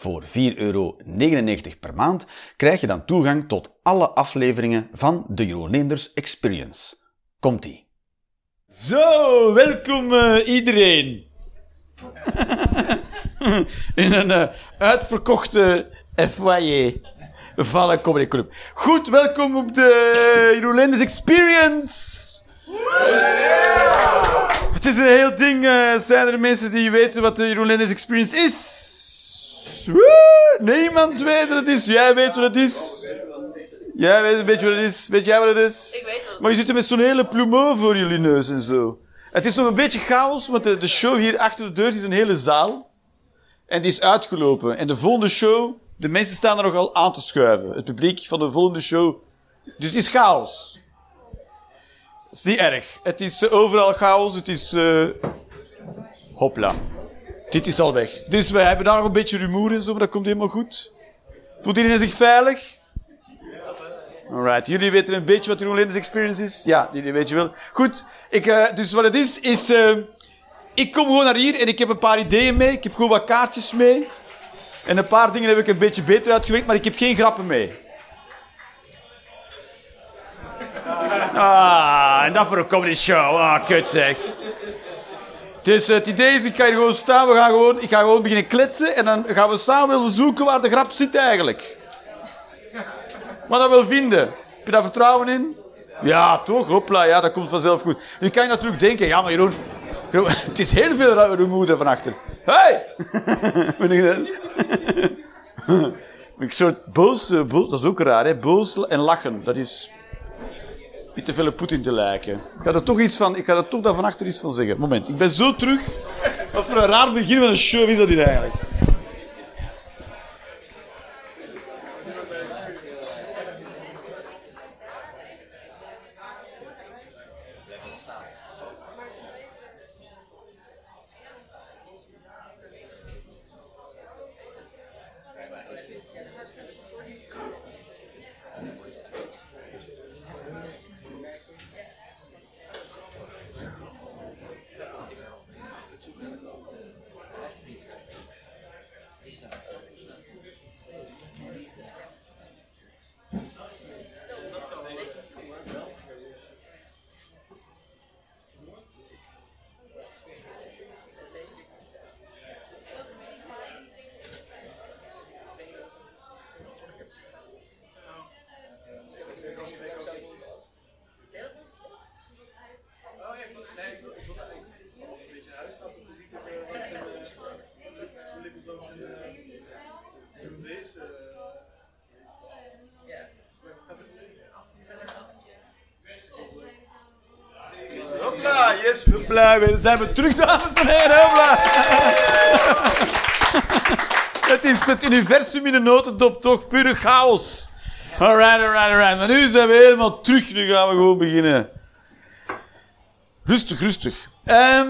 Voor 4,99 euro per maand krijg je dan toegang tot alle afleveringen van de Jeroen Leenders Experience. Komt-ie. Zo, welkom uh, iedereen. In een uh, uitverkochte foyer van een comedy club. Goed, welkom op de Jeroen Leenders Experience. Het is een heel ding. Uh, zijn er mensen die weten wat de Jeroen Leenders Experience is? Woe! Niemand weet wat het is. Jij weet wat het is. Jij weet een beetje wat het is. Weet jij wat het is? Ik weet het. Maar je zit er met zo'n hele plumeau voor jullie neus en zo. Het is nog een beetje chaos, want de, de show hier achter de deur is een hele zaal. En die is uitgelopen. En de volgende show, de mensen staan er nog al aan te schuiven. Het publiek van de volgende show. Dus het is chaos. Het is niet erg. Het is eh, overal chaos. Het is... eh hopla. Dit is al weg. Dus wij hebben daar nog een beetje rumoer en zo, maar dat komt helemaal goed. Voelt iedereen zich veilig? Alright, jullie weten een beetje wat Jeroen Lenders Experience is? Ja, jullie weten wel. Goed, ik, eh, dus wat het is, is... eh, ik kom gewoon naar hier en ik heb een paar ideeën mee. Ik heb gewoon wat kaartjes mee. En een paar dingen heb ik een beetje beter uitgewerkt, maar ik heb geen grappen mee. Ah, en dat voor een comedy show. Ah, kut zeg. Dus het idee is, ik ga hier gewoon staan, we gaan gewoon, ik ga gewoon beginnen kletsen en dan gaan we samen zoeken waar de grap zit eigenlijk. Maar dat wil vinden. Heb je daar vertrouwen in? Ja, toch? Hopla, ja, dat komt vanzelf goed. Nu kan je natuurlijk denken, ja, maar Jeroen, het is heel veel rumoer van achter. Hey! Ben ik dat? Ik soort boos, eh, boos, dat is ook raar, hè? Boos en lachen, dat is niet te veel op Poetin te lijken. Ik ga er toch iets van, ik ga er toch daar van achter iets van zeggen. Moment, ik ben zo terug. Wat voor een raar begin van een show is dat hier eigenlijk? Отлично. Отлично. Hopla, yes, hopla. We zijn weer terug, dames en heren. Het is het universum in een notendop, toch? Pure chaos. Alright, alright, alright. Maar nu zijn we helemaal terug. Nu gaan we gewoon beginnen. Rustig, rustig. Ehm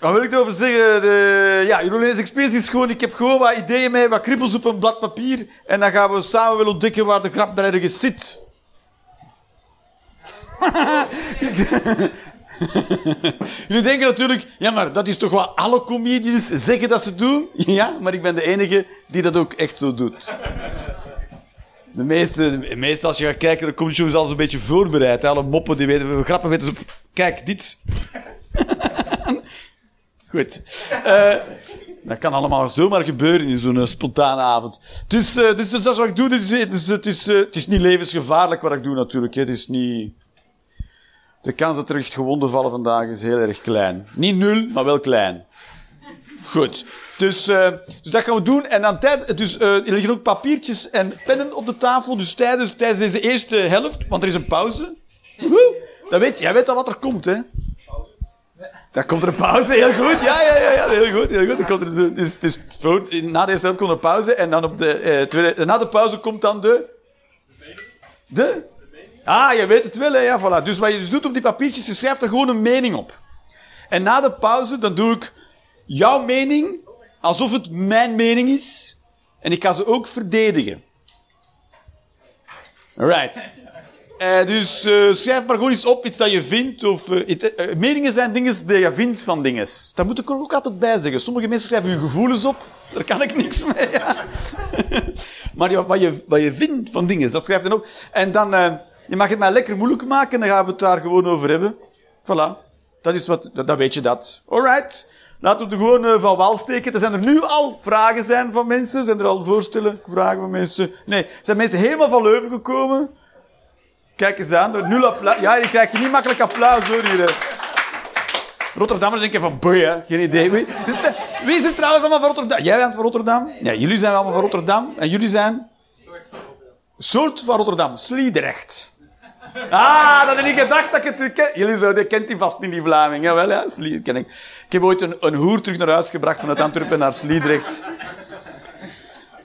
wat wil ik erover zeggen? De, ja, Jeroen Leenders Experience is gewoon... Ik heb gewoon wat ideeën mee, wat kribbels op een blad papier. En dan gaan we samen willen ontdekken waar de grap daar ergens zit. Jullie denken natuurlijk, ja, maar dat is toch wat alle comedians zeggen dat ze doen? Ja, maar ik ben de enige die dat ook echt zo doet. De meeste, de meeste als je gaat kijken, je soms alles een beetje voorbereid. Alle moppen die weten, grappen weten ze. Kijk, dit. Goed. Eh, dat kan allemaal zomaar gebeuren in zo'n eh, spontane avond. Dus, dus, dat is wat ik doe. Het, is, is, het is niet levensgevaarlijk wat ik doe natuurlijk. Hè. Het is niet... De kans dat er echt gewonden vallen vandaag is heel erg klein. Niet nul, maar wel klein. Goed. Dus, eh, dus dat gaan we doen. En dan tijd, dus, eh, er liggen ook papiertjes en pennen op de tafel. Dus tijdens, tijdens deze eerste helft, want er is een pauze. Weet, jij weet al wat er komt, hè? Dan komt er een pauze, heel goed. Ja, ja, ja, ja heel goed. Heel goed. Komt er, dus, dus, voor- na de eerste helft komt er een pauze. En dan op de, eh, tweede, na de pauze komt dan de... De? Ah, je weet het wel, hè? Ja, voilà. Dus wat je dus doet op die papiertjes, je schrijft er gewoon een mening op. En na de pauze, dan doe ik jouw mening, alsof het mijn mening is. En ik ga ze ook verdedigen. Right. Uh, dus uh, schrijf maar gewoon iets op, iets dat je vindt. Of, it, meningen zijn dingen die je vindt van dingen. Dat moet ik er ook altijd bij zeggen. Sommige mensen schrijven hun gevoelens op. Daar kan ik niks mee. Maar wat, je, wat je vindt van dingen, dat schrijf je dan op. En dan, je mag het mij lekker moeilijk maken, dan gaan we het daar gewoon over hebben. Voilà. Dat is wat, dat, weet je dat. Alright. Laten we er gewoon van wal steken. Er zijn er nu al vragen zijn van mensen. Zijn er al voorstellen, vragen van mensen? Nee, zijn mensen helemaal van Leuven gekomen? Kijk eens aan, door nul. Ja, je krijgt niet makkelijk applaus hoor hier. Rotterdammers denken van, boeien, geen idee. Wie, wie is er trouwens allemaal van Rotterdam? Jij bent van Rotterdam? Ja, jullie zijn allemaal van Rotterdam. En jullie zijn? Soort van Rotterdam. Sliedrecht. Ah, dat had ik gedacht dat ik het ken. Jullie zouden, kent die vast niet, die Vlaming. Jawel, ja, Sliedrecht ken ik. Ik heb ooit een, hoer terug naar huis gebracht vanuit Antwerpen naar Sliedrecht.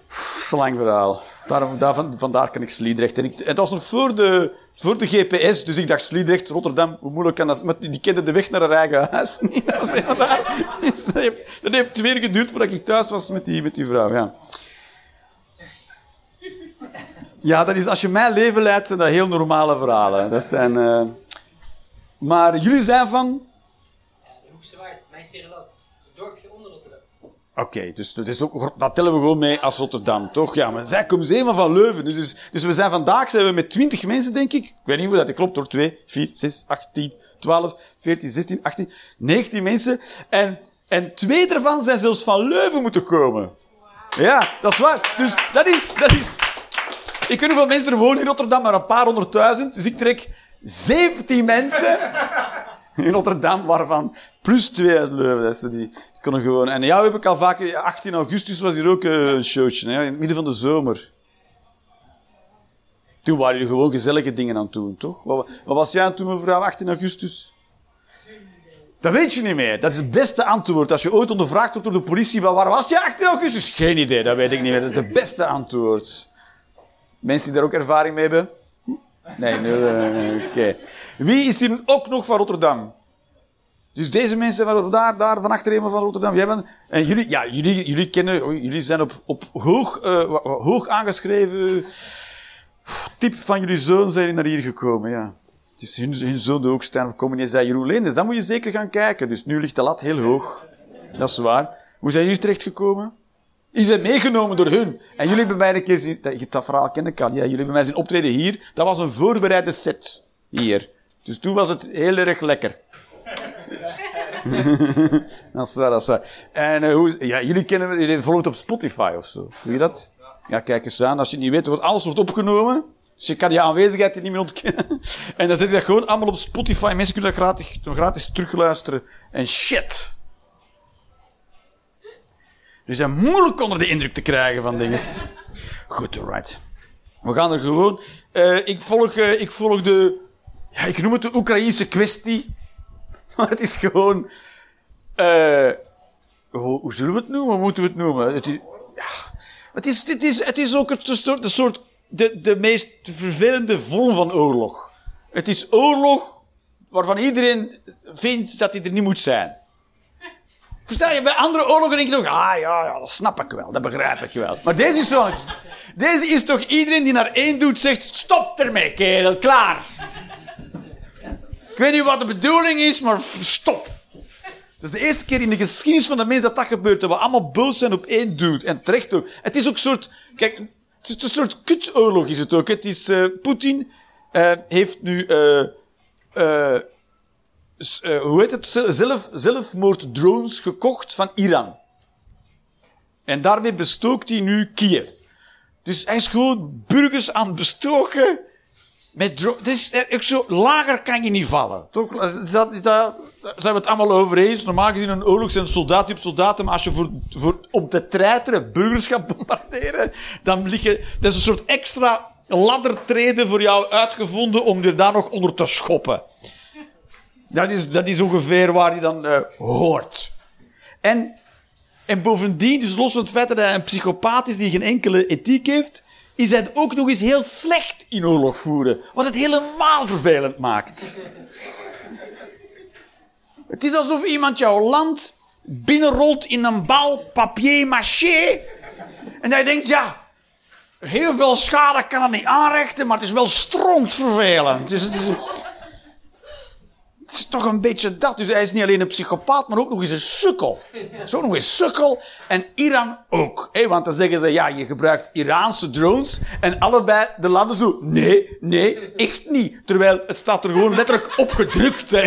Dat is een lang verhaal. Daarom, daar, vandaar ken ik Sliedrecht. En ik, het was nog voor de voor de GPS, dus ik dacht Sliedrecht, Rotterdam, hoe moeilijk kan dat? Maar die kende de weg naar haar eigen huis niet. Dat heeft, dat heeft twee uur geduurd voordat ik thuis was met die, met die vrouw, ja. Ja, dat is, als je mijn leven leidt, zijn dat heel normale verhalen. Dat zijn, uh... Maar jullie zijn van... De Hoekse Waard, mijn Sterrenloop. dorpje onder Rotterdam. Oké, dus dat, is ook, dat tellen we gewoon mee als Rotterdam, toch? Ja, maar zij komen helemaal van Leuven. Dus, dus we zijn vandaag zijn we met 20 mensen, denk ik. Ik weet niet hoe dat klopt, door 2, 4, 6, 8, 10, 12, 14, 16, 18, 19 mensen. En, en twee daarvan zijn zelfs van Leuven moeten komen. Ja, dat is waar. Dus dat is, dat is... Ik weet hoeveel mensen er wonen in Rotterdam, maar een paar honderdduizend. Dus ik trek 17 mensen in Rotterdam, waarvan plus twee uit Leuven. Dat die kunnen gewoon... En jou heb ik al vaak... 18 augustus was hier ook eh, een showtje, hè, in het midden van de zomer. Toen waren jullie gewoon gezellige dingen aan het doen, toch? Wat, was jij aan het doen, mevrouw, 18 augustus? Dat weet je niet meer. Dat is het beste antwoord. Als je ooit ondervraagd wordt door de politie, waar was je 18 augustus? Geen idee, dat weet ik niet meer. Dat is het beste antwoord. Mensen die daar ook ervaring mee hebben? Nee, nee, oké. Wie is hier ook nog van Rotterdam? Dus deze mensen waren daar, daar, van achter van Rotterdam. Jij bent, en jullie, ja, jullie, jullie kennen, jullie zijn op, op hoog, uh, hoog aangeschreven. Tip van jullie zoon zijn naar hier gekomen, ja. Het is hun, hun zoon ook staan komen. Je zei Jeroen Leenders, dan moet je zeker gaan kijken. Dus nu ligt de lat heel hoog. Dat is waar. Hoe zijn jullie terechtgekomen? Je bent meegenomen door hun. En jullie hebben mij een keer zien, dat, dat verhaal ken ik al. Ja, jullie hebben mij zien optreden hier. Dat was een voorbereide set. Hier. Dus toen was het heel erg lekker. dat is waar, dat is waar. En uh, hoe, ja, jullie kennen jullie volgt op Spotify of zo. Doe je dat? Ja, kijk eens aan. Als je het niet weet, wordt alles wordt opgenomen. Dus je kan je aanwezigheid niet meer ontkennen. En dan zet je dat gewoon allemaal op Spotify. Mensen kunnen dat gratis, gratis terugluisteren. En shit. Dus is moeilijk onder de indruk te krijgen van dingen. Goed, alright. We gaan er gewoon... Uh, ik, volg, uh, ik volg de... Ja, ik noem het de Oekraïnse kwestie. Maar het is gewoon... Uh, hoe, hoe, zullen we het noemen? Hoe moeten we het noemen? Het is, ja, het is, het is, het is ook het, de soort... De, de meest vervelende vorm van oorlog. Het is oorlog waarvan iedereen vindt dat hij er niet moet zijn. Versta je, bij andere oorlogen denk je nog, ah ja, ja, dat snap ik wel, dat begrijp ik wel. Maar deze is zo, deze is toch iedereen die naar één doet zegt, stop ermee kerel, klaar. Ik weet niet wat de bedoeling is, maar stop. Dat is de eerste keer in de geschiedenis van de mens dat dat gebeurt. Dat we allemaal boos zijn op één dude. En terecht ook. Het is ook een soort... Kijk, het is een soort kutoorlog is het ook. Het is... Uh, Poetin uh, heeft nu... Uh, hoe heet het? Zelf, zelfmoorddrones gekocht van Iran. En daarmee bestookt hij nu Kiev. Dus hij is gewoon burgers aan het bestoken met dus, ik zo, lager kan je niet vallen. Toch? Dat, dat, zijn we het allemaal over eens? Normaal gezien een oorlog zijn soldaat op soldaten, maar als je voor, om te treiteren burgers gaat bombarderen, dan lig je, dat is een soort extra laddertreden voor jou uitgevonden om er daar nog onder te schoppen. Dat is, dat is ongeveer waar hij dan uh, hoort. En, en bovendien, dus los van het feit dat hij een psychopaat is die geen enkele ethiek heeft, is hij ook nog eens heel slecht in oorlog voeren. Wat het helemaal vervelend maakt. Het is alsof iemand jouw land binnenrolt in een bal papier maché. En je denkt, ja, heel veel schade kan het niet aanrichten, maar het is wel stront vervelend. Dus het is, het is toch een beetje dat. Dus hij is niet alleen een psychopaat, maar ook nog eens een sukkel. Zo nog eens sukkel. En Iran ook. Want dan zeggen ze, ja, je gebruikt Iraanse drones. En allebei de landen zo, nee, nee, echt niet. Terwijl het staat er gewoon letterlijk opgedrukt.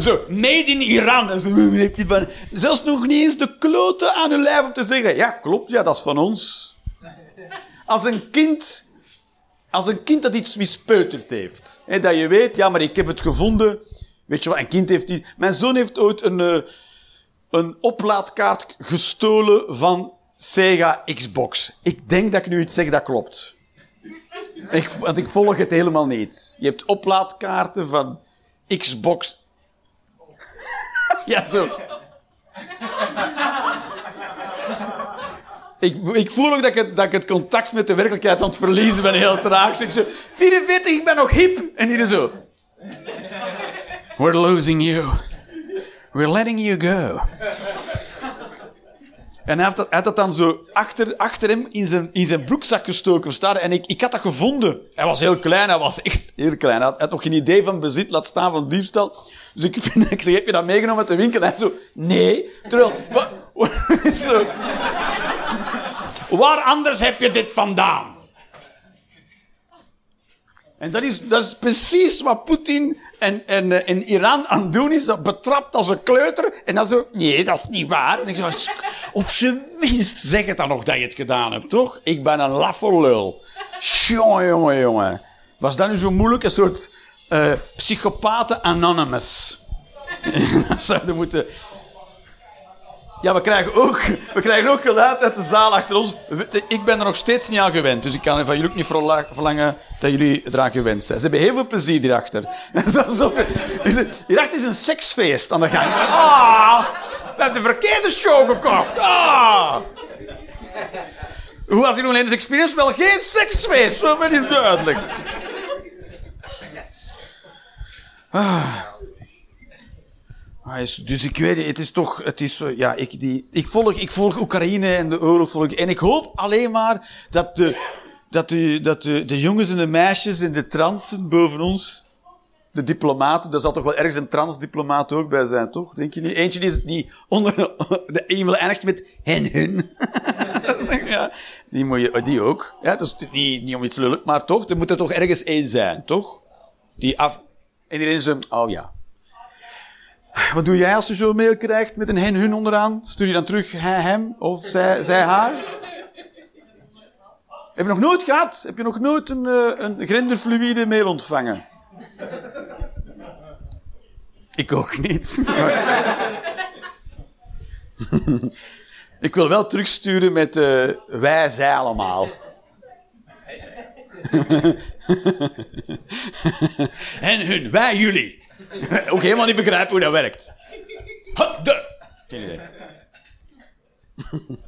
Zo, made in Iran. Zelfs nog niet eens de kloten aan hun lijf om te zeggen, ja, klopt, ja, dat is van ons. Als een kind als een kind dat iets mispeuterd heeft. Hè, dat je weet, ja, maar ik heb het gevonden. Weet je wat, een kind heeft die... Mijn zoon heeft ooit een, uh, een oplaadkaart gestolen van Sega Xbox. Ik denk dat ik nu iets zeg dat klopt. Ik, want ik volg het helemaal niet. Je hebt oplaadkaarten van Xbox. ja, zo. Ik, ik voel ook dat ik, het, dat ik het contact met de werkelijkheid aan het verliezen ben, heel traag. Ik zo, 44, ik ben nog hip. En hier zo. We're losing you. We're letting you go. En hij had dat, had dan zo achter, achter hem in zijn, in zijn broekzak gestoken, verstaan? En ik, ik had dat gevonden. Hij was heel klein, hij was echt heel klein. Hij had, hij had nog geen idee van bezit, laat staan van diefstal. Dus ik, vind, ik zeg, heb je dat meegenomen uit de winkel? En hij zo, nee. Terwijl, wat, zo, Waar anders heb je dit vandaan? En dat is, dat is precies wat Poetin en, en, eh, en Iran aan het doen is. Dat betrapt als een kleuter. En dan zo, nee, dat is niet waar. En ik zo, op zijn minst zeg het dan nog dat je het gedaan hebt, toch? Ik ben een laffe lul. Jongen, jongen, jongen. Was dat nu zo moeilijk? Een soort uh, psychopaten anonymous. dat zouden moeten ja, we krijgen ook, we krijgen ook geluid uit de zaal achter ons. Ik ben er nog steeds niet aan gewend, dus ik kan van jullie ook niet verlangen dat jullie eraan gewend zijn. Ze hebben heel veel plezier hierachter. Hierachter is een seksfeest aan de gang. Ah, we hebben de verkeerde show gekocht. Ah. Hoe was die Lens Experience? Wel geen seksfeest, zoveel is duidelijk. Ah. Dus ik weet het is toch, het is, ja, ik, die, ik, volg, ik volg Oekraïne en de oorlog volg En ik hoop alleen maar dat de, dat de, dat de, de jongens en de meisjes en de transen boven ons, de diplomaten, daar zal toch wel ergens een transdiplomaat ook bij zijn, toch? Denk je niet? Eentje die, die onder, de e-mail eindigt met hen, hun. ja, die moet je, die ook. Ja, dus niet, niet om iets lullig, maar toch, er moet er toch ergens één zijn, toch? Die af, en iedereen zo, oh ja, wat doe jij als je zo'n mail krijgt met een hen, hun onderaan? Stuur je dan terug hij, hem of zij, zij haar? Heb je nog nooit gehad? Heb je nog nooit een, uh, een mail ontvangen? Ik ook niet. Ik wil wel terugsturen met uh, wij, zij allemaal. en hun, wij, jullie. Ook helemaal niet begrijpen hoe dat werkt. Geen idee.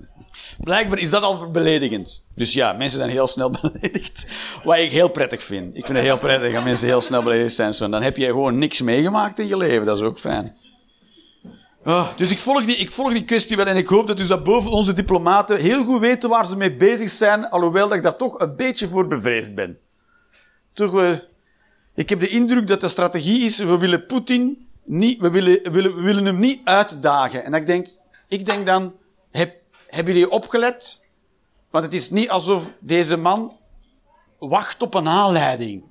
Blijkbaar is dat al beledigend. Dus ja, mensen zijn heel snel beledigd. Wat ik heel prettig vind. Ik vind het heel prettig als mensen heel snel beledigd zijn. Zo. Dan heb je gewoon niks meegemaakt in je leven. Dat is ook fijn. Oh, dus ik volg, die, ik volg die kwestie wel en ik hoop dat dus dat boven onze diplomaten heel goed weten waar ze mee bezig zijn, alhoewel dat ik daar toch een beetje voor bevreesd ben. Toch, uh, ik heb de indruk dat de strategie is, we willen Poetin niet, we willen, we willen, willen hem niet uitdagen. En ik denk, ik denk dan, heb, hebben jullie opgelet? Want het is niet alsof deze man wacht op een aanleiding.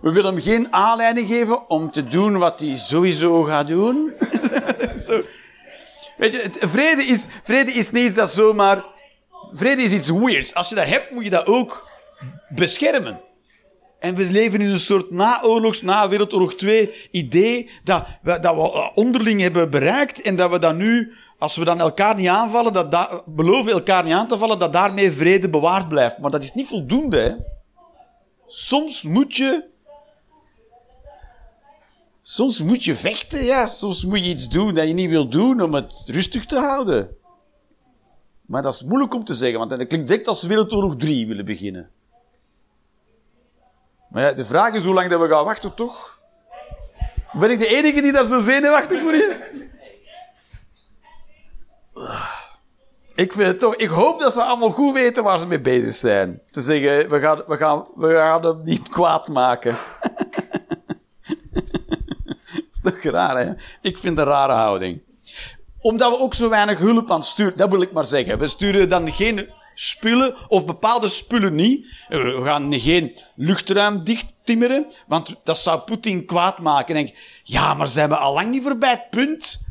We willen hem geen aanleiding geven om te doen wat hij sowieso gaat doen. Weet je, vrede is, vrede is niet dat zomaar... Vrede is iets weirds. Als je dat hebt, moet je dat ook beschermen. En we leven in een soort naoorlogs, na Wereldoorlog 2 idee dat we, dat we onderling hebben bereikt en dat we dan nu, als we dan elkaar niet aanvallen, dat da beloven elkaar niet aan te vallen, dat daarmee vrede bewaard blijft. Maar dat is niet voldoende. Hè? Soms moet je Soms moet je vechten, ja. Soms moet je iets doen dat je niet wil doen om het rustig te houden. Maar dat is moeilijk om te zeggen, want dat klinkt direct als Wereldoorlog 3 willen beginnen. Maar de vraag is hoe lang dat we gaan wachten, toch? Ben ik de enige die daar zo zenuwachtig voor is? Ik vind het toch... Ik hoop dat ze allemaal goed weten waar ze mee bezig zijn. Te zeggen, we gaan, we gaan, we gaan hem niet kwaad maken. dat is toch raar, hè? Ik vind een rare houding. Omdat we ook zo weinig hulp aan sturen. Dat wil ik maar zeggen. We sturen dan geen spullen, of bepaalde spullen niet. We gaan geen luchtruim dicht timmeren, want dat zou Poetin kwaad maken. En denk, ja, maar zijn we al lang niet voorbij het punt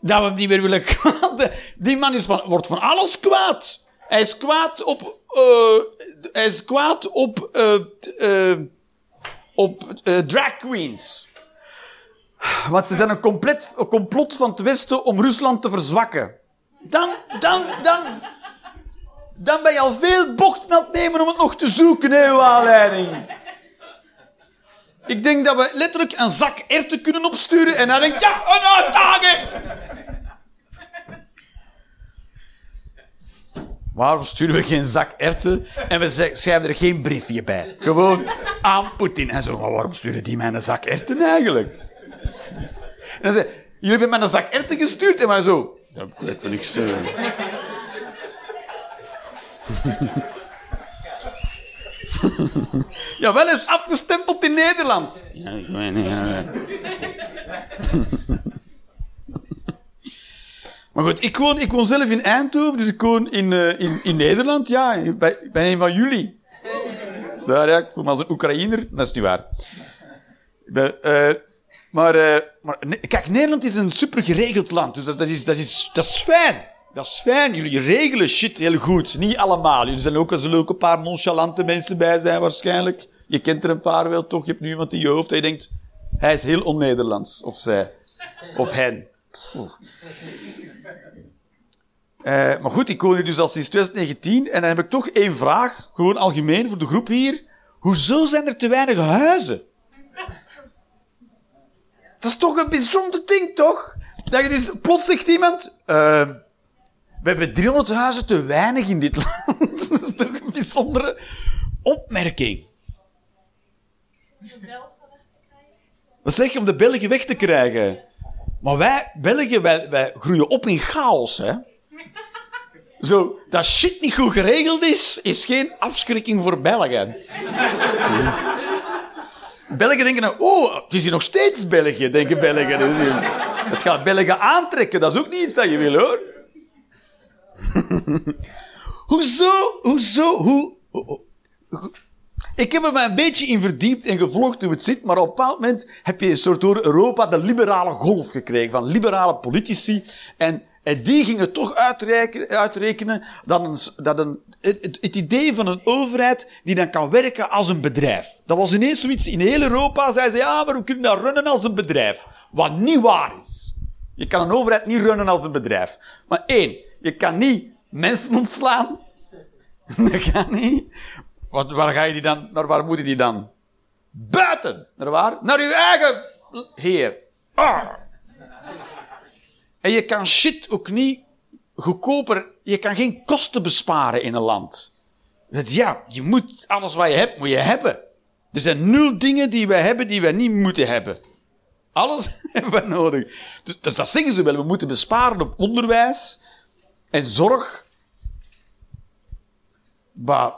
dat we hem niet meer willen kwaad. Die man is wordt van alles kwaad. Hij is kwaad op, uh, hij is kwaad op, uh, op drag queens. Want ze zijn een, compleet, een complot van het Westen om Rusland te verzwakken. Dan, dan, dan, dan ben je al veel bocht aan het nemen om het nog te zoeken, hè, uw. Ik denk dat we letterlijk een zak erten kunnen opsturen en dan denk ja, een uitdaging! Waarom sturen we geen zak erten en we schrijven er geen briefje bij? Gewoon aan Poetin. En zo, waarom sturen die mij een zak erten eigenlijk? En dan zei jullie hebben mij een zak erten gestuurd en maar zo. Ja, ik weet wel niks. Uh... ja, wel eens afgestempeld in Nederland. Ja, ik weet niet. Ja. maar goed, ik woon, ik woon zelf in Eindhoven, dus ik woon in, uh, in, in Nederland. Ja, bij, bij een van jullie. Ja, ik voel me als een Oekraïner. Dat is niet waar. Ben, uh, maar, uh, maar, kijk, Nederland is een super geregeld land, dus dat, dat, is, dat, is, dat is fijn. Dat is fijn. Jullie regelen shit heel goed. Niet allemaal. Jullie zijn ook, er zullen ook een paar nonchalante mensen bij zijn, waarschijnlijk. Je kent er een paar wel, toch? Je hebt nu iemand in je hoofd en je denkt, hij is heel on-Nederlands. Of zij. Of hen. Uh, maar goed, ik woon hier dus al sinds 2019 en dan heb ik toch één vraag, gewoon algemeen voor de groep hier. Hoezo zijn er te weinig huizen? Dat is toch een bijzonder ding, toch? Dat je dus, plots zegt iemand, uh, we hebben 300 huizen te weinig in dit land. dat is toch een bijzondere opmerking. Wat zeg je om de Belgen weg te krijgen? Maar wij, Belgen, wij, wij groeien op in chaos, hè? Zo, dat shit niet goed geregeld is, is geen afschrikking voor Belgen. Belgen denken nou, oh, het is hier nog steeds België, denken Belgen. Het gaat Belgen aantrekken, dat is ook niet iets dat je wil, hoor. hoezo, hoezo, hoe, hoe, Ik heb er mij een beetje in verdiept en gevlogd hoe het zit, maar op een bepaald moment heb je een soort door Europa de liberale golf gekregen van liberale politici. En, en die gingen toch uitrekenen, dat, een, het, idee van een overheid die dan kan werken als een bedrijf. Dat was ineens zoiets in heel Europa. Zeiden ze, ja, maar we kunnen dat runnen als een bedrijf. Wat niet waar is. Je kan een overheid niet runnen als een bedrijf. Maar één, je kan niet mensen ontslaan. Dat kan niet. Wat, waar ga je die dan, naar waar moet je die dan? Buiten! Naar waar? Naar je eigen heer. Ah. En je kan shit ook niet goedkoper, je kan geen kosten besparen in een land. Ja, je moet, alles wat je hebt, moet je hebben. Er zijn nul dingen die wij hebben die wij niet moeten hebben. Alles hebben we nodig. Dus, dat, dat zeggen ze wel. We moeten besparen op onderwijs, en zorg. Wat,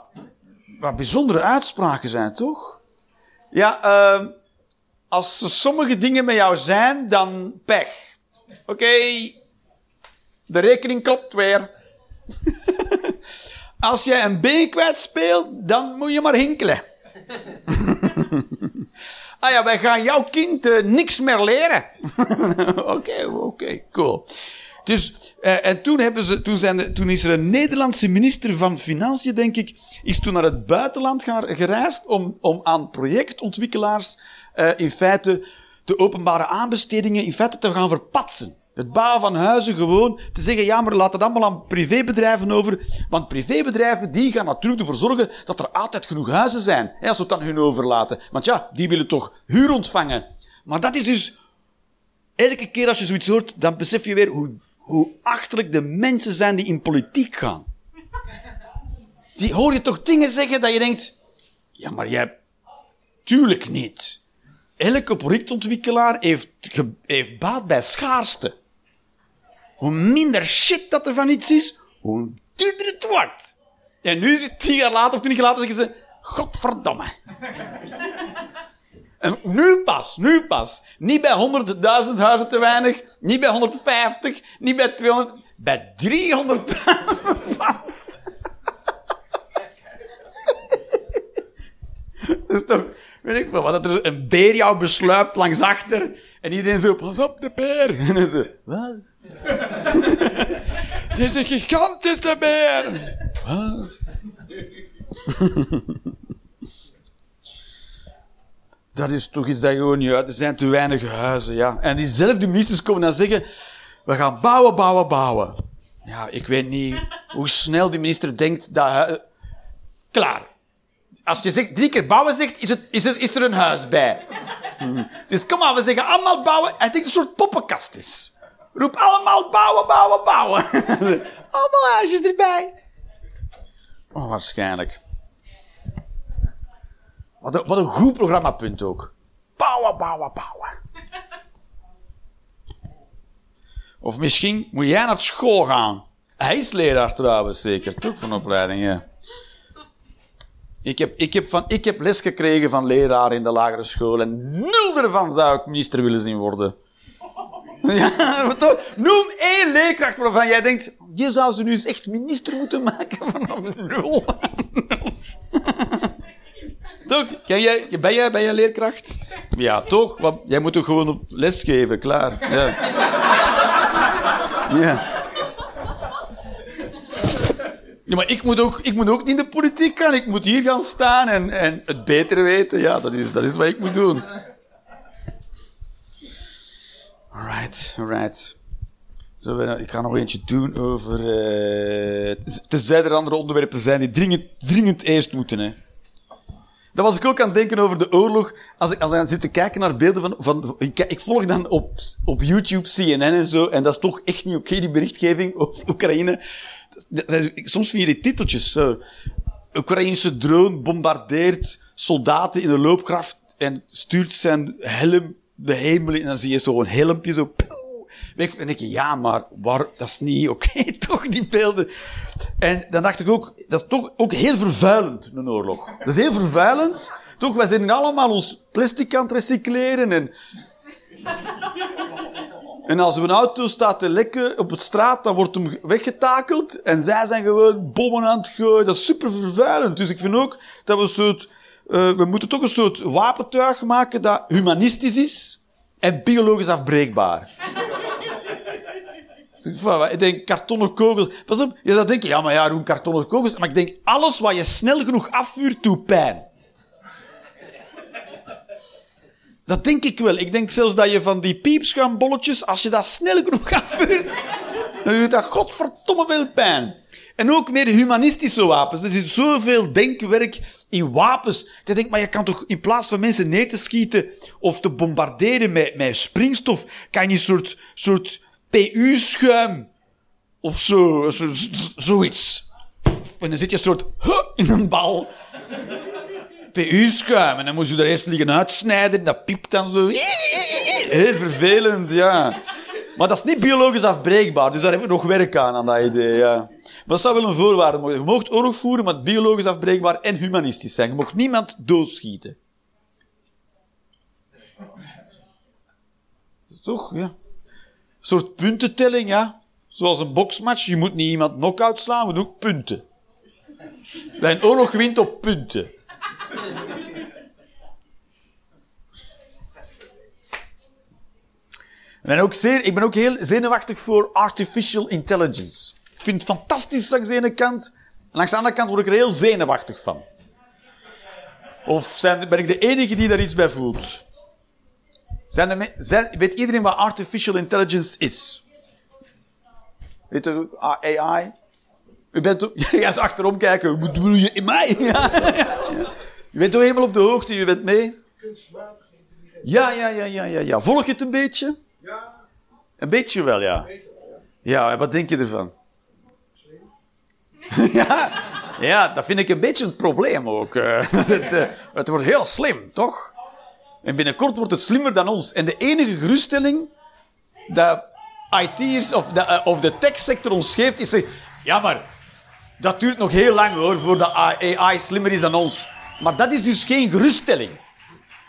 wat bijzondere uitspraken zijn, toch? Ja, uh, als er sommige dingen met jou zijn, dan pech. Oké, de rekening klopt weer. als jij een been kwijt speelt, dan moet je maar hinkelen. ah ja, wij gaan jouw kind uh, niks meer leren. Oké, oké, cool. Dus, uh, en toen, hebben ze, toen, zijn toen is er een Nederlandse minister van Financiën, denk ik, is toen naar het buitenland gaan, gereisd om, om aan projectontwikkelaars uh, in feite de openbare aanbestedingen in feite te gaan verpatsen. Het bouwen van huizen gewoon te zeggen, ja, maar laat het allemaal aan privébedrijven over. Want privébedrijven, die gaan natuurlijk ervoor zorgen dat er altijd genoeg huizen zijn. Hè, als we het aan hun overlaten. Want ja, die willen toch huur ontvangen. Maar dat is dus, elke keer als je zoiets hoort, dan besef je weer hoe hoe achterlijk de mensen zijn die in politiek gaan. Die hoor je toch dingen zeggen dat je denkt, ja, maar jij, tuurlijk niet. Elke projectontwikkelaar heeft, heeft baat bij schaarste. Hoe minder shit dat er van iets is, hoe duurder het wordt. En nu, tien jaar later of twintig jaar later, zeggen ze, godverdomme. En nu pas, nu pas. Niet bij 100.000 huizen te weinig, niet bij 150, niet bij 200, bij 300.000 pas. Dat is toch, weet ik veel, wat, dat er een beer jou besluipt langs achter en iedereen zo, pas op de beer. En dan zo, wat? Het is een gigantische beer. Wat? Dat is toch iets dat gewoon niet uit. Er zijn te weinig huizen, ja. En diezelfde ministers komen dan zeggen, we gaan bouwen, bouwen, bouwen. Ja, ik weet niet hoe snel die minister denkt dat... hu- Klaar. Als je zegt, drie keer bouwen zegt, is, het, is, er, een huis bij. Dus kom maar, we zeggen allemaal bouwen. Hij denkt een soort poppenkast is. Roep allemaal bouwen, bouwen, bouwen. allemaal huisjes erbij. Oh, waarschijnlijk. Wat een, wat een goed programmapunt ook. Bouwen, bouwen, bouwen. Of misschien moet jij naar school gaan. Hij is leraar trouwens, zeker. Toch van opleiding, ja. Ik heb, ik, heb van, ik heb les gekregen van leraar in de lagere school en nul ervan zou ik minister willen zien worden. Ja, maar toch, noem één leerkracht waarvan jij denkt, je zou ze nu eens echt minister moeten maken vanaf nul. Toch? Ken jij, ben, jij, ben jij leerkracht? Ja, toch? Want jij moet toch gewoon op les geven, klaar. Ja. ja. Ja, maar ik moet, ook, ik moet ook niet in de politiek gaan. Ik moet hier gaan staan en, en het beter weten. Ja, dat is, dat is wat ik moet doen. Alright, alright. Zo, ik ga nog eentje doen over... eh tenzij er andere onderwerpen zijn die dringend, dringend eerst moeten. Hè. Dat was ik ook aan het denken over de oorlog. Als ik, als ik zit te kijken naar beelden van... van ik, ik volg dan op, op YouTube CNN en zo. En dat is toch echt niet oké, die berichtgeving over Oekraïne. Soms vind je die titeltjes zo. Oekraïnse drone bombardeert soldaten in de loopgraaf en stuurt zijn helm de hemel in. En dan zie je zo'n helmpje zo... dan denk je, ja, maar waar, dat is niet oké, toch, die beelden. En dan dacht ik ook, dat is toch ook heel vervuilend, een oorlog. Dat is heel vervuilend. Toch, wij zijn allemaal ons plastic aan het recycleren en... En als een auto staat te lekken op het straat, dan wordt hem weggetakeld. En zij zijn gewoon bommen aan het gooien. Dat is super vervuilend. Dus ik vind ook dat we een soort... eh, we moeten toch een soort wapentuig maken dat humanistisch is en biologisch afbreekbaar. Ik denk, kartonnen kogels. Pas op, je zou denken, ja, maar ja, Roen, kartonnen kogels. Maar ik denk, alles wat je snel genoeg afvuurt, doet pijn. Dat denk ik wel. Ik denk zelfs dat je van die piepschuimbolletjes, als je dat snel genoeg afvuurt, dan doet dat godverdomme veel pijn. En ook meer humanistische wapens. Er zit zoveel denkwerk in wapens. Ik denk, maar je kan toch in plaats van mensen neer te schieten of te bombarderen met, met springstof, kan je een soort, soort PU-schuim of zo, zo, zo- zoiets. En dan zit je een soort in een bal. PU-schuim. En dan moest je er eerst liggen uitsnijden. Dat piept dan zo. Heel vervelend, ja. Maar dat is niet biologisch afbreekbaar. Dus daar hebben we nog werk aan, aan dat idee, ja. Maar dat zou wel een voorwaarde worden. Je mocht oorlog voeren, maar biologisch afbreekbaar en humanistisch zijn. Je mocht niemand doodschieten. Toch, ja. Soort puntentelling, ja. Zoals een boksmatch. Je moet niet iemand knock-out slaan, maar ook punten. Bij een oorlog wint op punten. Ik ben ook, zeer, ik ben ook heel zenuwachtig voor artificial intelligence. Ik vind het fantastisch langs de ene kant. En langs de andere kant word ik er heel zenuwachtig van. Of ben ik de enige die daar iets bij voelt? Zijn er me- zijn, weet iedereen wat artificial intelligence is? Weet ook, AI? U bent ook, jij eens achterom kijken, wat bedoel je in mij? Ja. Je bent toch helemaal op de hoogte, je bent mee? Ja, ja, ja, ja, ja, ja. Volg je het een beetje? Ja, Een beetje wel, ja. Ja, en wat denk je ervan? ja, ja, dat vind ik een beetje het probleem ook. eh. het, eh, het wordt heel slim, toch? En binnenkort wordt het slimmer dan ons. En de enige geruststelling dat IT'ers of de, eh, of de techsector ons geeft, is... zeggen, Ja, maar dat duurt nog heel lang hoor, voordat AI slimmer is dan ons. Maar dat is dus geen geruststelling.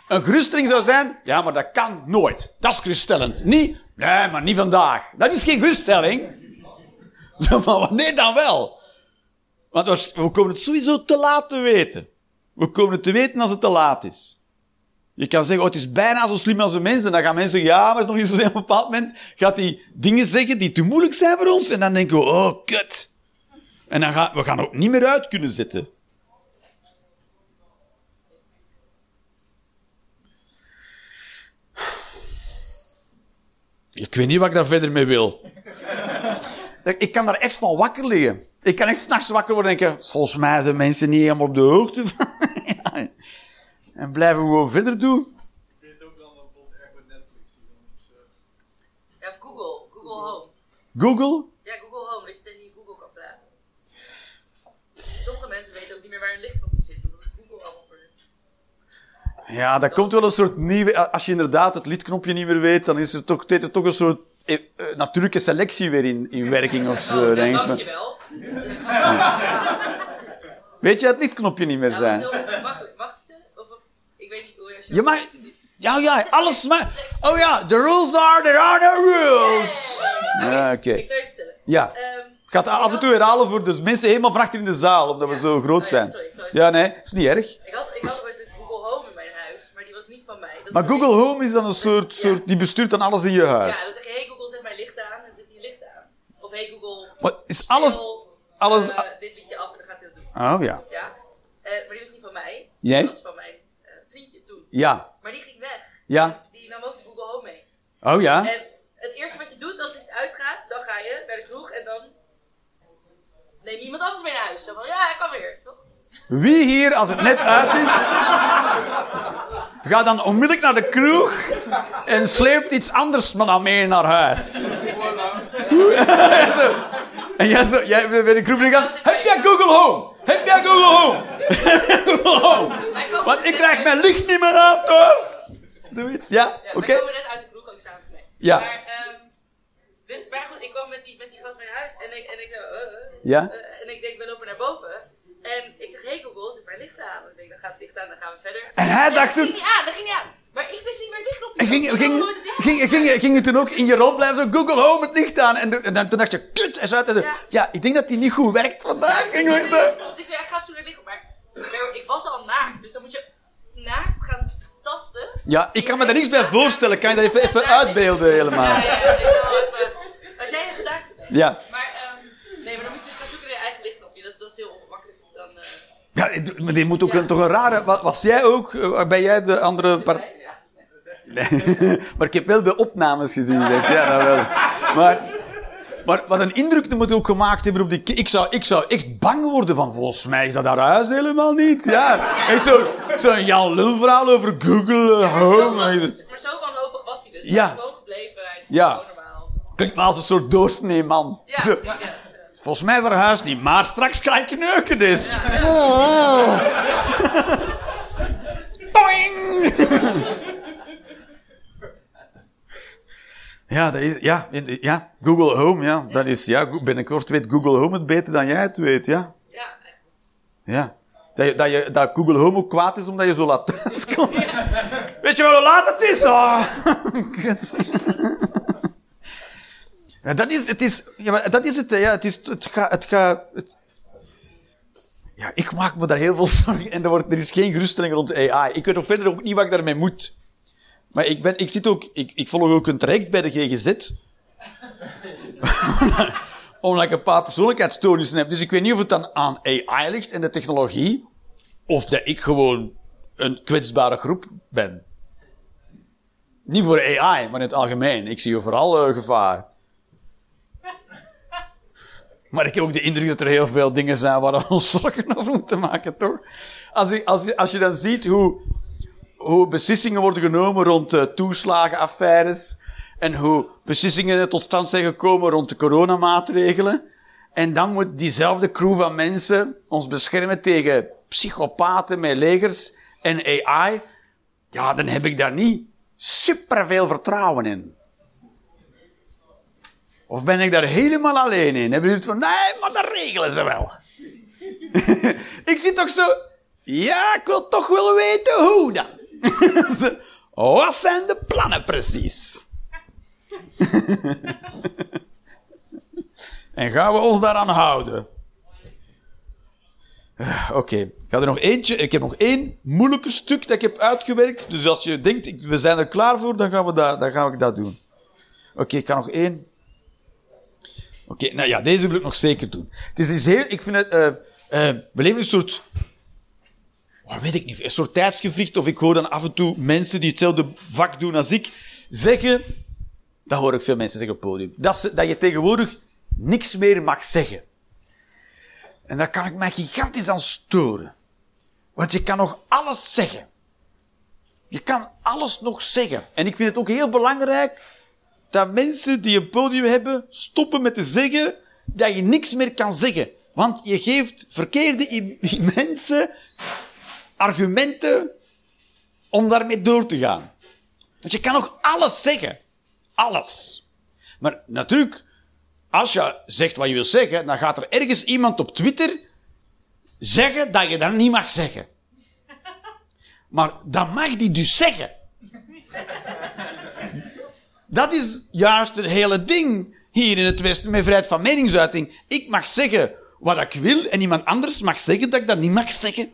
Een geruststelling zou zijn, ja, maar dat kan nooit. Dat is geruststellend. Niet, nee, maar niet vandaag. Dat is geen geruststelling. Maar wanneer dan wel? Want we komen het sowieso te laat te weten. We komen het te weten als het te laat is. Je kan zeggen, oh, het is bijna zo slim als een mens. En dan gaan mensen zeggen, ja, maar nog niet zo. Op een bepaald moment gaat hij dingen zeggen die te moeilijk zijn voor ons. En dan denken we, oh, kut. En dan gaan we gaan ook niet meer uit kunnen zetten. Ik weet niet wat ik daar verder mee wil. Ik kan daar echt van wakker liggen. Ik kan echt s'nachts wakker worden en denken, volgens mij zijn mensen niet helemaal op de hoogte van. Ja. En blijven we gewoon verder doen. Ik vind het ook dan bijvoorbeeld erg met Netflix. Dan iets, eh, Ja, Google. Google Home. Google? Ja, Google Home, dat je tegen je Google kan praten. Sommige mensen weten ook niet meer waar hun lichtknopje zit, omdat het Google allemaal voor hun. Ja, dat komt wel een soort nieuwe... Als je inderdaad het liedknopje niet meer weet, dan is er toch, er toch een soort eh, eh, natuurlijke selectie weer in, in werking of zo. Oh, denk ja, ik. dankjewel. Weet je het liedknopje niet meer Ja, zijn? het is heel makkelijk. Mag je het? Of, of- ik weet niet hoe je... Mag... Ja, ja, alles maar... Oh ja, the rules are, there are no rules. Ja, oké. Ik zal je vertellen. Ja. Ehm, Ik ga het af en toe herhalen voor de mensen helemaal van achter in de zaal, omdat we zo groot ja, zijn. sorry, sorry. Ja, nee, is niet erg. ik, had, ik had ooit een Google Home in mijn huis, maar die was niet van mij. Dat Maar een Google Home is dan een soort, soort die bestuurt dan alles in je Ja, huis. dan zeg je, hey Google, zet mijn licht aan, en zet hij je licht aan. Of hey Google, Maar is alles... speel, alles- eh, dit liedje af en dan gaat hij dat doen. Oh ja. Ja. Eh, maar die was niet van mij. Jij? Was van mijn eh. Ja. Maar die ging weg. Ja. Die nam ook de Google Home mee. Oh ja? En het eerste wat je doet als iets uitgaat, dan ga je naar de kroeg en dan neem je iemand anders mee naar huis. Zo van, ja, ik kan weer, toch? Wie hier, als het net uit is, gaat dan onmiddellijk naar de kroeg en sleept iets anders maar dan mee naar huis. Zo. en jij, zo, jij bent bij de kroeg gegaan. Heb jij Google Home? Heb jij Google Home? Google Home. Wij komen Want ik krijg mijn licht niet meer aan thuis. Zoiets, ja? Ja, Oké. wij komen net uit de kroeg ook samen mee. Ja. Maar, ehm, dus, maar goed, ik kwam met die, met die gast naar huis en ik, en ik zo, eh, eh, Ja? eh, en ik denk, we lopen naar boven. En ik zeg, hey Google, zet mijn licht aan. En ik denk, dan gaat het licht aan, dan gaan we verder. En hij dacht dat toen- ging niet aan, dat ging niet aan. Maar ik wist niet meer. En ging, Ik ging, ging, ging, ging het toen ook in je rol blijven, zo Google Home het licht aan. En, en dan, toen dacht je, kut, en zo uit. En zo, Ja. ja, ik denk dat die niet goed werkt vandaag. Ging zo. Dus ik zei, ja, ik ga zoek naar het licht. Maar, ik was al naakt, dus dan moet je naakt gaan tasten. Ja, ik kan me daar niks bij voorstellen. Kan je dat even, even uitbeelden helemaal? Ja, ja, ja, ik even... Als jij het gedacht hebt. Ja. Maar, ehm, nee, maar dan moet je dus gaan zoeken naar je eigen lichtknopje. Dat is, dat is heel ongemakkelijk. Dan, eh, Ja, maar dit moet ook een, toch een rare... wa- Was jij ook... eh, Ben jij de andere... Part... Nee. maar ik heb wel de opnames gezien, zegt. Ja, dat wel. Maar, maar wat een indruk dat moet ook gemaakt hebben op die... Ik zou, ik zou echt bang worden van... Volgens mij is dat haar huis helemaal niet. Ja. En zo'n zo Jan Lul verhaal over Google eh, maar, zo, Home. Dat maar zo wanhopig was hij dus. Ja. Hij is gewoon gebleven. Hij is Ja. gewoon normaal. Klinkt maar als een soort man. Ja, Zo. ja. Volgens mij is haar huis niet, maar straks ga ik neuken dus. Toing! Ja, dat is, ja, in- ja, Google Home, ja, dat is, ja, binnenkort weet Google Home het beter dan jij het weet, ja. Ja. Dat, je, dat, je, dat Google Home ook kwaad is omdat je zo laat thuiskomt. Weet je wel hoe laat het is? Oh. Ja, dat is het. Is, ja, maar dat is het. Ja, het, is, het gaat... Het gaat het... Ja, ik maak me daar heel veel zorgen. En er, wordt, er is geen geruststelling rond AI. Ik weet ook verder ook niet wat ik daarmee moet. Maar ik, ben, ik, zit ook, ik, ik volg ook een traject bij de GGZ. Omdat ik een paar persoonlijkheidsstoornissen heb. Dus ik weet niet of het dan aan AI ligt en de technologie. Of dat ik gewoon een kwetsbare groep ben. Niet voor AI, maar in het algemeen. Ik zie overal eh, gevaar. Maar ik heb ook de indruk dat er heel veel dingen zijn waar we ons zorgen over moeten maken, toch? Als als je dan ziet hoe, hoe beslissingen worden genomen rond uh, toeslagenaffaires. En hoe beslissingen tot stand zijn gekomen rond de coronamaatregelen. En dan moet diezelfde crew van mensen ons beschermen tegen psychopaten met legers en AI. Ja, dan heb ik daar niet superveel vertrouwen in. Of ben ik daar helemaal alleen in? Hebben jullie het van, nee, maar dat regelen ze wel. ik zit toch zo, ja, ik wil toch wel weten hoe dan. Wat zijn de plannen precies? en gaan we ons daaraan houden? Eh, Oké, ik ga er nog eentje. Ik heb nog één moeilijker stuk dat ik heb uitgewerkt. Dus als je denkt, we zijn er klaar voor, dan gaan we dat, dan gaan we dat doen. Oké, ik ga nog één. Oké, nou ja, deze wil ik nog zeker doen. Het is, is heel, ik vind het, eh, eh, we leven in een soort, wat weet ik niet, een soort tijdsgevricht, of ik hoor dan af en toe mensen die hetzelfde vak doen als ik, zeggen, dat hoor ik veel mensen zeggen op het podium, dat, ze, dat je tegenwoordig niks meer mag zeggen. En daar kan ik mij gigantisch aan storen. Want je kan nog alles zeggen. Je kan alles nog zeggen. En ik vind het ook heel belangrijk dat mensen die een podium hebben stoppen met te zeggen dat je niks meer kan zeggen. Want je geeft verkeerde mensen argumenten om daarmee door te gaan. Want je kan nog alles zeggen. Alles. Maar natuurlijk, als je zegt wat je wil zeggen, dan gaat er ergens iemand op Twitter zeggen dat je dat niet mag zeggen. Maar dat mag die dus zeggen. Dat is juist het hele ding hier in het Westen met vrijheid van meningsuiting. Ik mag zeggen wat ik wil en iemand anders mag zeggen dat ik dat niet mag zeggen.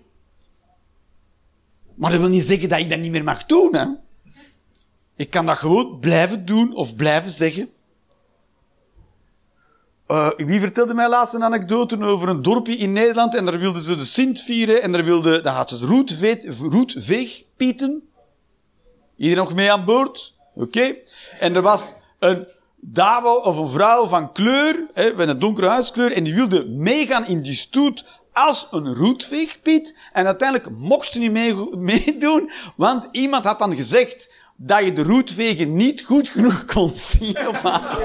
Maar dat wil niet zeggen dat ik dat niet meer mag doen. Hè? Ik kan dat gewoon blijven doen of blijven zeggen. Eh, wie vertelde mij laatst een anekdote over een dorpje in Nederland en daar wilden ze de Sint vieren en daar wilde, dan had ze roetveegpieten. Iedereen nog mee aan boord? Oké. En er was een dame of een vrouw van kleur, hè, met een donkere huidskleur, en die wilde meegaan in die stoet als een roetveegpiet. En uiteindelijk mocht ze niet mee, meedoen, want iemand had dan gezegd dat je de roetvegen niet goed genoeg kon zien haar.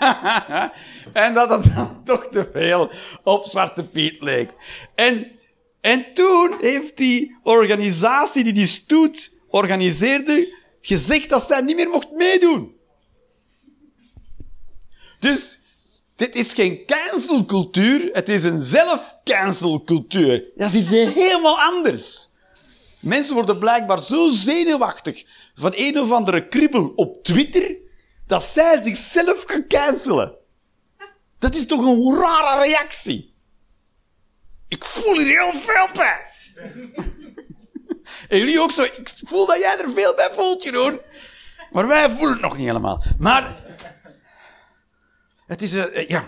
en dat het dan toch te veel op Zwarte Piet leek. En, en toen heeft die organisatie die die stoet organiseerde, gezegd dat zij niet meer mocht meedoen. Dus, dit is geen cancelcultuur, het is een zelf-cancelcultuur. Dat is iets helemaal anders. Mensen worden blijkbaar zo zenuwachtig van een of andere kribbel op Twitter, dat zij zichzelf gaan cancelen. Dat is toch een rare reactie. Ik voel hier heel veel bij. en jullie ook zo. Ik voel dat jij er veel bij voelt, Jeroen. Maar wij voelen het nog niet helemaal. Maar... Het is... eh, ja...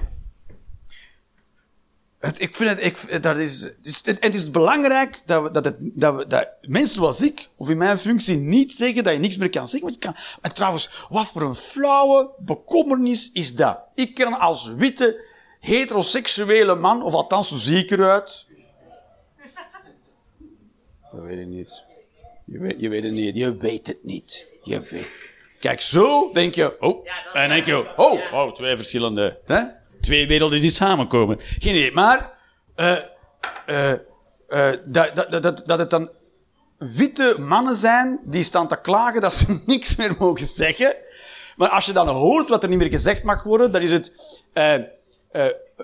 Het, ik vind het, ik, dat is, het, is, het belangrijk dat, we, dat, het, dat, we, dat mensen zoals ik, of in mijn functie, niet zeggen dat je niks meer kan zeggen. Want je kan, en trouwens, wat voor een flauwe bekommernis is dat? Ik kan als witte, heteroseksuele man, of althans zo zie ik eruit. Dat weet ik niet. Je weet, je weet het niet. Je weet het niet. Je weet. Kijk, zo denk je, oh. Ja, en denk je, oh, oh, twee verschillende. Hè? Twee werelden die samenkomen. Geen idee. Maar, eh, eh, eh, dat, dat, dat, dat het dan witte mannen zijn die staan te klagen dat ze niks meer mogen zeggen. Maar als je dan hoort wat er niet meer gezegd mag worden, dan is het, eh, eh,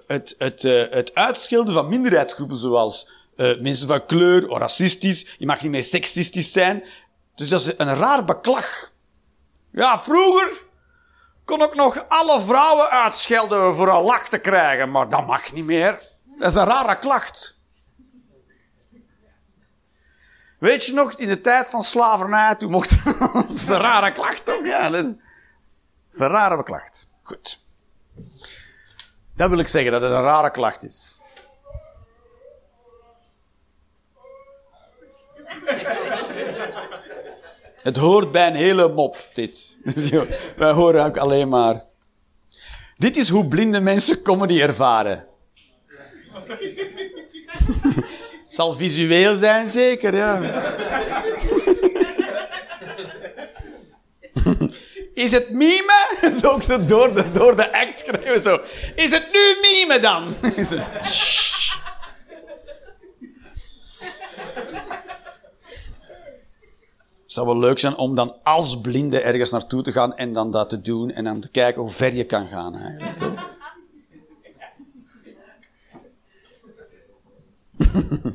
het, het, eh, het uitschelden van minderheidsgroepen zoals eh, mensen van kleur, of racistisch. Je mag niet meer seksistisch zijn. Dus dat is een raar beklag. Ja, vroeger kon ik nog alle vrouwen uitschelden voor een lach te krijgen, maar dat mag niet meer. Dat is een rare klacht. Weet je nog, in de tijd van slavernij, toen mocht... dat is een rare klacht toch? Ja, dat is een rare klacht. Goed. Dat wil ik zeggen, dat het een rare klacht is. Het hoort bij een hele mop, dit. Wij horen ook alleen maar... Dit is hoe blinde mensen comedy ervaren. Zal visueel zijn, zeker, ja. Is het mime? Zo ook zo door de, door de act schrijven zo. Is het nu mime dan? Shh. Het zou wel leuk zijn om dan als blinde ergens naartoe te gaan en dan dat te doen en dan te kijken hoe ver je kan gaan eigenlijk. toch?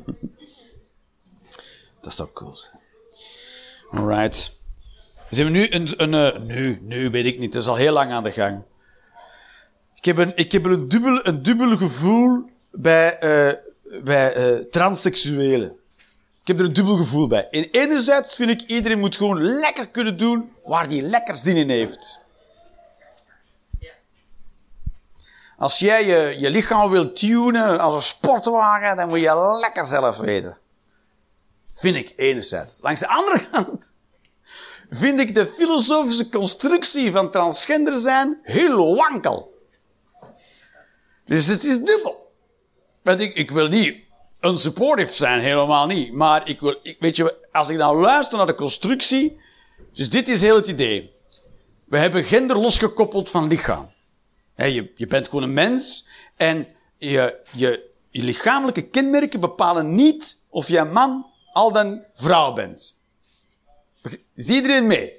Dat zou cool zijn. Alright. We nu een, een, eh, nu, nu weet ik niet, dat is al heel lang aan de gang. Ik heb een, ik heb een, dubbel, een dubbel gevoel bij, eh, bij eh, transseksuelen. Ik heb er een dubbel gevoel bij. In enerzijds vind ik iedereen moet gewoon lekker kunnen doen waar hij lekker zin in heeft. Als jij je, je lichaam wilt tunen als een sportwagen, dan moet je lekker zelf weten. Vind ik enerzijds. Langs de andere kant vind ik de filosofische constructie van transgender zijn heel wankel. Dus het is dubbel. Want ik, ik wil niet unsupportive zijn, helemaal niet. Maar ik wil, ik, weet je, als ik nou luister naar de constructie, dus dit is heel het idee. We hebben gender losgekoppeld van lichaam. Je, je bent gewoon een mens en je, je, je lichamelijke kenmerken bepalen niet of jij man al dan vrouw bent. Is iedereen mee?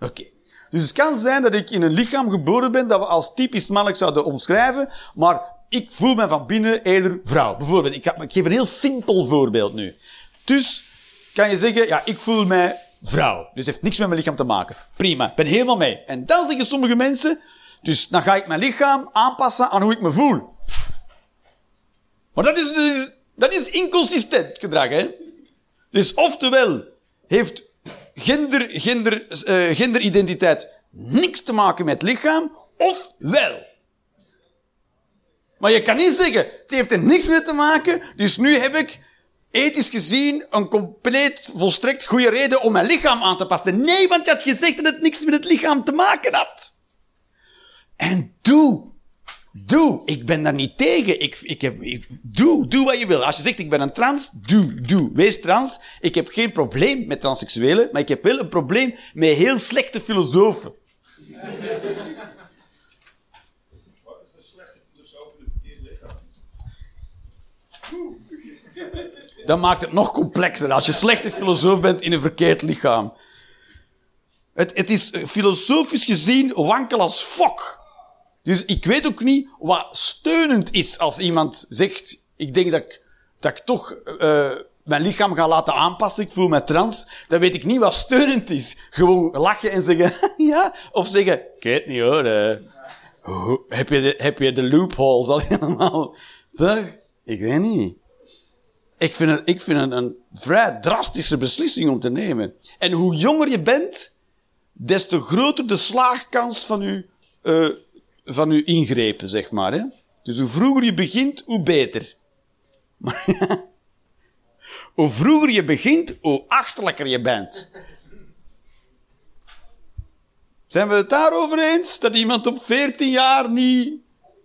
Oké. Dus het kan zijn dat ik in een lichaam geboren ben dat we als typisch mannelijk zouden omschrijven, maar ik voel me van binnen eerder vrouw. Bijvoorbeeld, ik, ga- ik geef een heel simpel voorbeeld nu. Dus kan je zeggen, ja, ik voel mij vrouw. Dus heeft niks met mijn lichaam te maken. Prima, ben helemaal mee. En dan zeggen sommige mensen, dus dan ga ik mijn lichaam aanpassen aan hoe ik me voel. Maar dat is, is, dat is inconsistent gedrag, hè? Dus oftewel heeft gender, gender, eh, genderidentiteit niks te maken met lichaam, of wel. Maar je kan niet zeggen, het heeft er niks mee te maken, dus nu heb ik ethisch gezien een compleet volstrekt goede reden om mijn lichaam aan te passen. Nee, want je had gezegd dat het niks met het lichaam te maken had. En doe. Doe. Ik ben daar niet tegen. Ik, ik heb, doe. Doe wat je wil. Als je zegt ik ben een trans, doe. Doe. Wees trans. Ik heb geen probleem met transseksuelen, maar ik heb wel een probleem met heel slechte filosofen. Wat is een slechte filosoof in het verkeerde Dat maakt het nog complexer als je slechte filosoof bent in een verkeerd lichaam. Het, het is eh, filosofisch gezien wankel als fok. Dus ik weet ook niet wat steunend is als iemand zegt: Ik denk dat ik, dat ik toch eh, mijn lichaam ga laten aanpassen, ik voel me trans. Dan weet ik niet wat steunend is. Gewoon lachen en zeggen: Ja, of zeggen: Ik weet niet hoor. eh, heb, je de, heb je de loopholes al helemaal? Zeg, ik weet niet. Ik vind het, ik vind een vrij drastische beslissing om te nemen. En hoe jonger je bent, des te groter de slaagkans van uw, eh, van uw ingrepen, zeg maar. Hè? Dus hoe vroeger je begint, hoe beter. Hoe vroeger je begint, hoe achterlijker je bent. Zijn we het daarover eens? Dat iemand op 14 jaar niet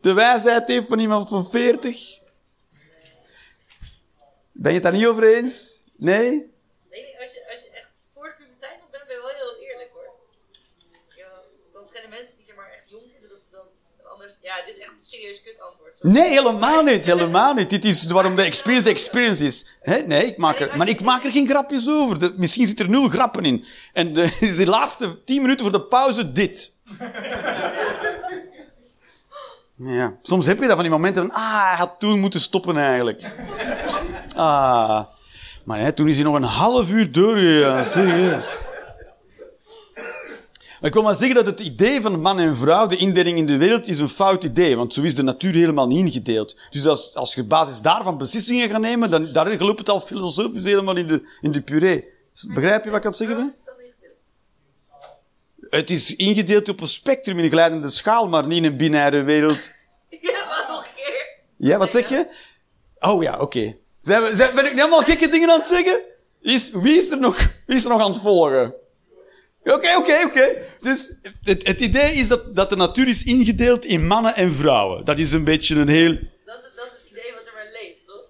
de wijsheid heeft van iemand van 40? Ben je het daar niet over eens? Nee? Nee, als je, als je echt voor de puberteit nog bent, ben je wel heel eerlijk hoor. Ja, dan schijnen mensen die zeg maar echt jong vinden dat ze dan anders. Ja, dit is echt een serieus kut antwoord. Sorry. Nee, helemaal niet. Helemaal niet. Dit is waarom de experience de experience is. Nee, ik maak er, maar ik maak er geen grapjes over. De- misschien zit er nul grappen in. En de, is de laatste tien minuten voor de pauze dit. Ja. Soms heb je dat van die momenten van, ah, hij had toen moeten stoppen eigenlijk. Ah. Maar hè, toen is hij nog een half uur doorgegaan. Zeg, hè. Maar ik wil maar zeggen dat het idee van man en vrouw, de indeling in de wereld, is een fout idee. Want zo is de natuur helemaal niet ingedeeld. Dus als, als je op basis daarvan beslissingen gaat nemen, dan daar loopt het al filosofisch helemaal in de, in de puree. Begrijp je wat ik aan het zeggen ben? Het is ingedeeld op een spectrum in een glijdende schaal, maar niet in een binaire wereld. Ja, maar nog een keer. Ja, wat zeg je? Oh ja, oké. Zijn we- zijn- Ben ik nu allemaal gekke dingen aan het zeggen? Is, wie, is er nog, wie is er nog aan het volgen? Oké, oké, oké. Dus het, het idee is dat, dat de natuur is ingedeeld in mannen en vrouwen. Dat is een beetje een heel... Dat is, het, dat is het idee wat er maar leeft, toch?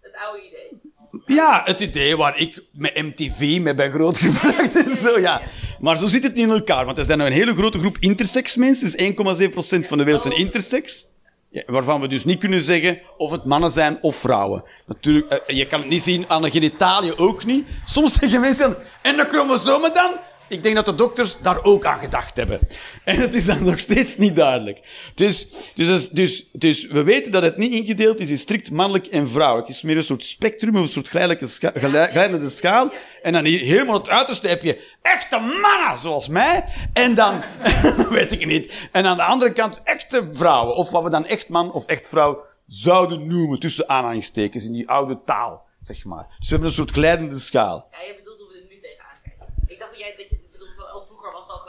Het oude idee. Ja, het idee waar ik met MTV mee ben grootgebracht en zo, ja. Maar zo zit het niet in elkaar, want er zijn een hele grote groep intersex mensen, dus 1,7% van de wereld zijn intersex. Ja, waarvan we dus niet kunnen zeggen of het mannen zijn of vrouwen. Natuurlijk, eh, je kan het niet zien aan de genitaliën ook niet. Soms zeggen mensen, en de chromosomen dan? Ik denk dat de dokters daar ook aan gedacht hebben. En het is dan nog steeds niet duidelijk. Dus, dus, dus, dus we weten dat het niet ingedeeld is in strikt mannelijk en vrouwelijk. Het is meer een soort spectrum, of een soort geleidelijke scha schaal. En dan hier helemaal het uiterste heb je echte mannen, zoals mij. En dan, weet ik niet. En aan de andere kant echte vrouwen. Of wat we dan echt man of echt vrouw zouden noemen, tussen aanhalingstekens, in die oude taal, zeg maar. Dus we hebben een soort glijdende schaal. Ja, je bedoelt hoe we er nu tegenaan kijken. Ik dacht dat jij dat je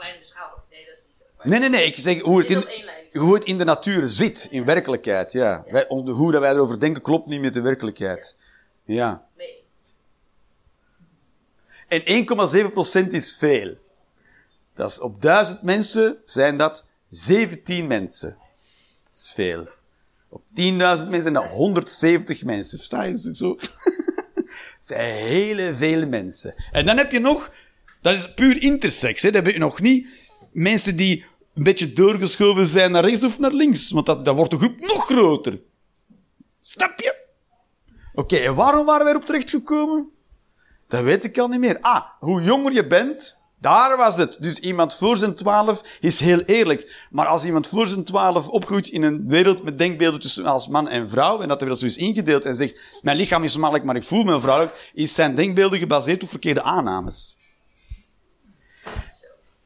vroeger was het al klein in de schaal. Nee, dat is niet zo. Maar Nee, nee, nee. Ik zeg hoe het, in, hoe het in de natuur zit, in werkelijkheid, ja. Wij, hoe dat wij erover denken klopt niet met de werkelijkheid. Ja. Nee. En 1,7% is veel. Dat is op 1000 mensen zijn dat 17 mensen. Dat is veel. Op 10.000 mensen zijn dat 170 mensen. Versta je? Zo. Dat zijn hele veel mensen. En dan heb je nog, dat is puur intersex, hè. Dan heb je nog niet mensen die een beetje doorgeschoven zijn naar rechts of naar links. Want dat, dan wordt de groep nog groter. Snap je? Oké, en waarom waren wij erop terechtgekomen? Dat weet ik al niet meer. Ah, hoe jonger je bent, daar was het. Dus iemand voor zijn twaalf is heel eerlijk. Maar als iemand voor zijn twaalf opgroeit in een wereld met denkbeelden tussen als man en vrouw, en dat de wereld zo is ingedeeld en zegt, mijn lichaam is mannelijk, maar ik voel me vrouwelijk, is zijn denkbeelden gebaseerd op verkeerde aannames.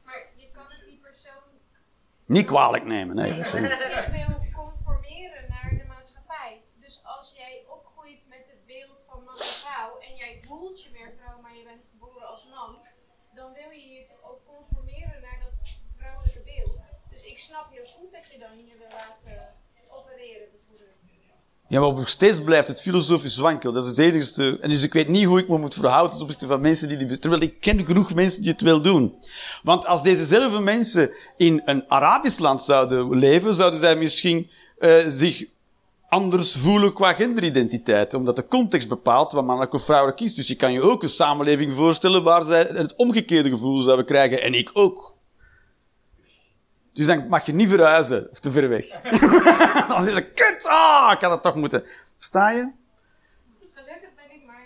Maar je kan het die persoon Niet kwalijk nemen, nee. Dat is niet. zich wil conformeren naar de maatschappij. Dus als jij opgroeit met het beeld van man en vrouw en jij voelt je meer vrouw, maar je bent geboren als man, dan wil je je toch ook conformeren naar dat vrouwelijke beeld. Dus ik snap heel goed dat je dan je wil laten opereren bijvoorbeeld. Ja, maar nog steeds blijft het filosofisch wankel. Dat is het enigste. En dus ik weet niet hoe ik me moet verhouden ten opzichte van mensen die die... Terwijl ik ken genoeg mensen die het wel doen. Want als dezezelfde mensen in een Arabisch land zouden leven, zouden zij misschien eh, zich anders voelen qua genderidentiteit. Omdat de context bepaalt wat mannelijk of vrouwelijk is. Dus je kan je ook een samenleving voorstellen waar zij het omgekeerde gevoel zouden krijgen. En ik ook. Dus dan mag je niet verhuizen, of te ver weg. dan is het kut, ah, ik had het toch moeten. Versta je? Gelukkig ben ik maar?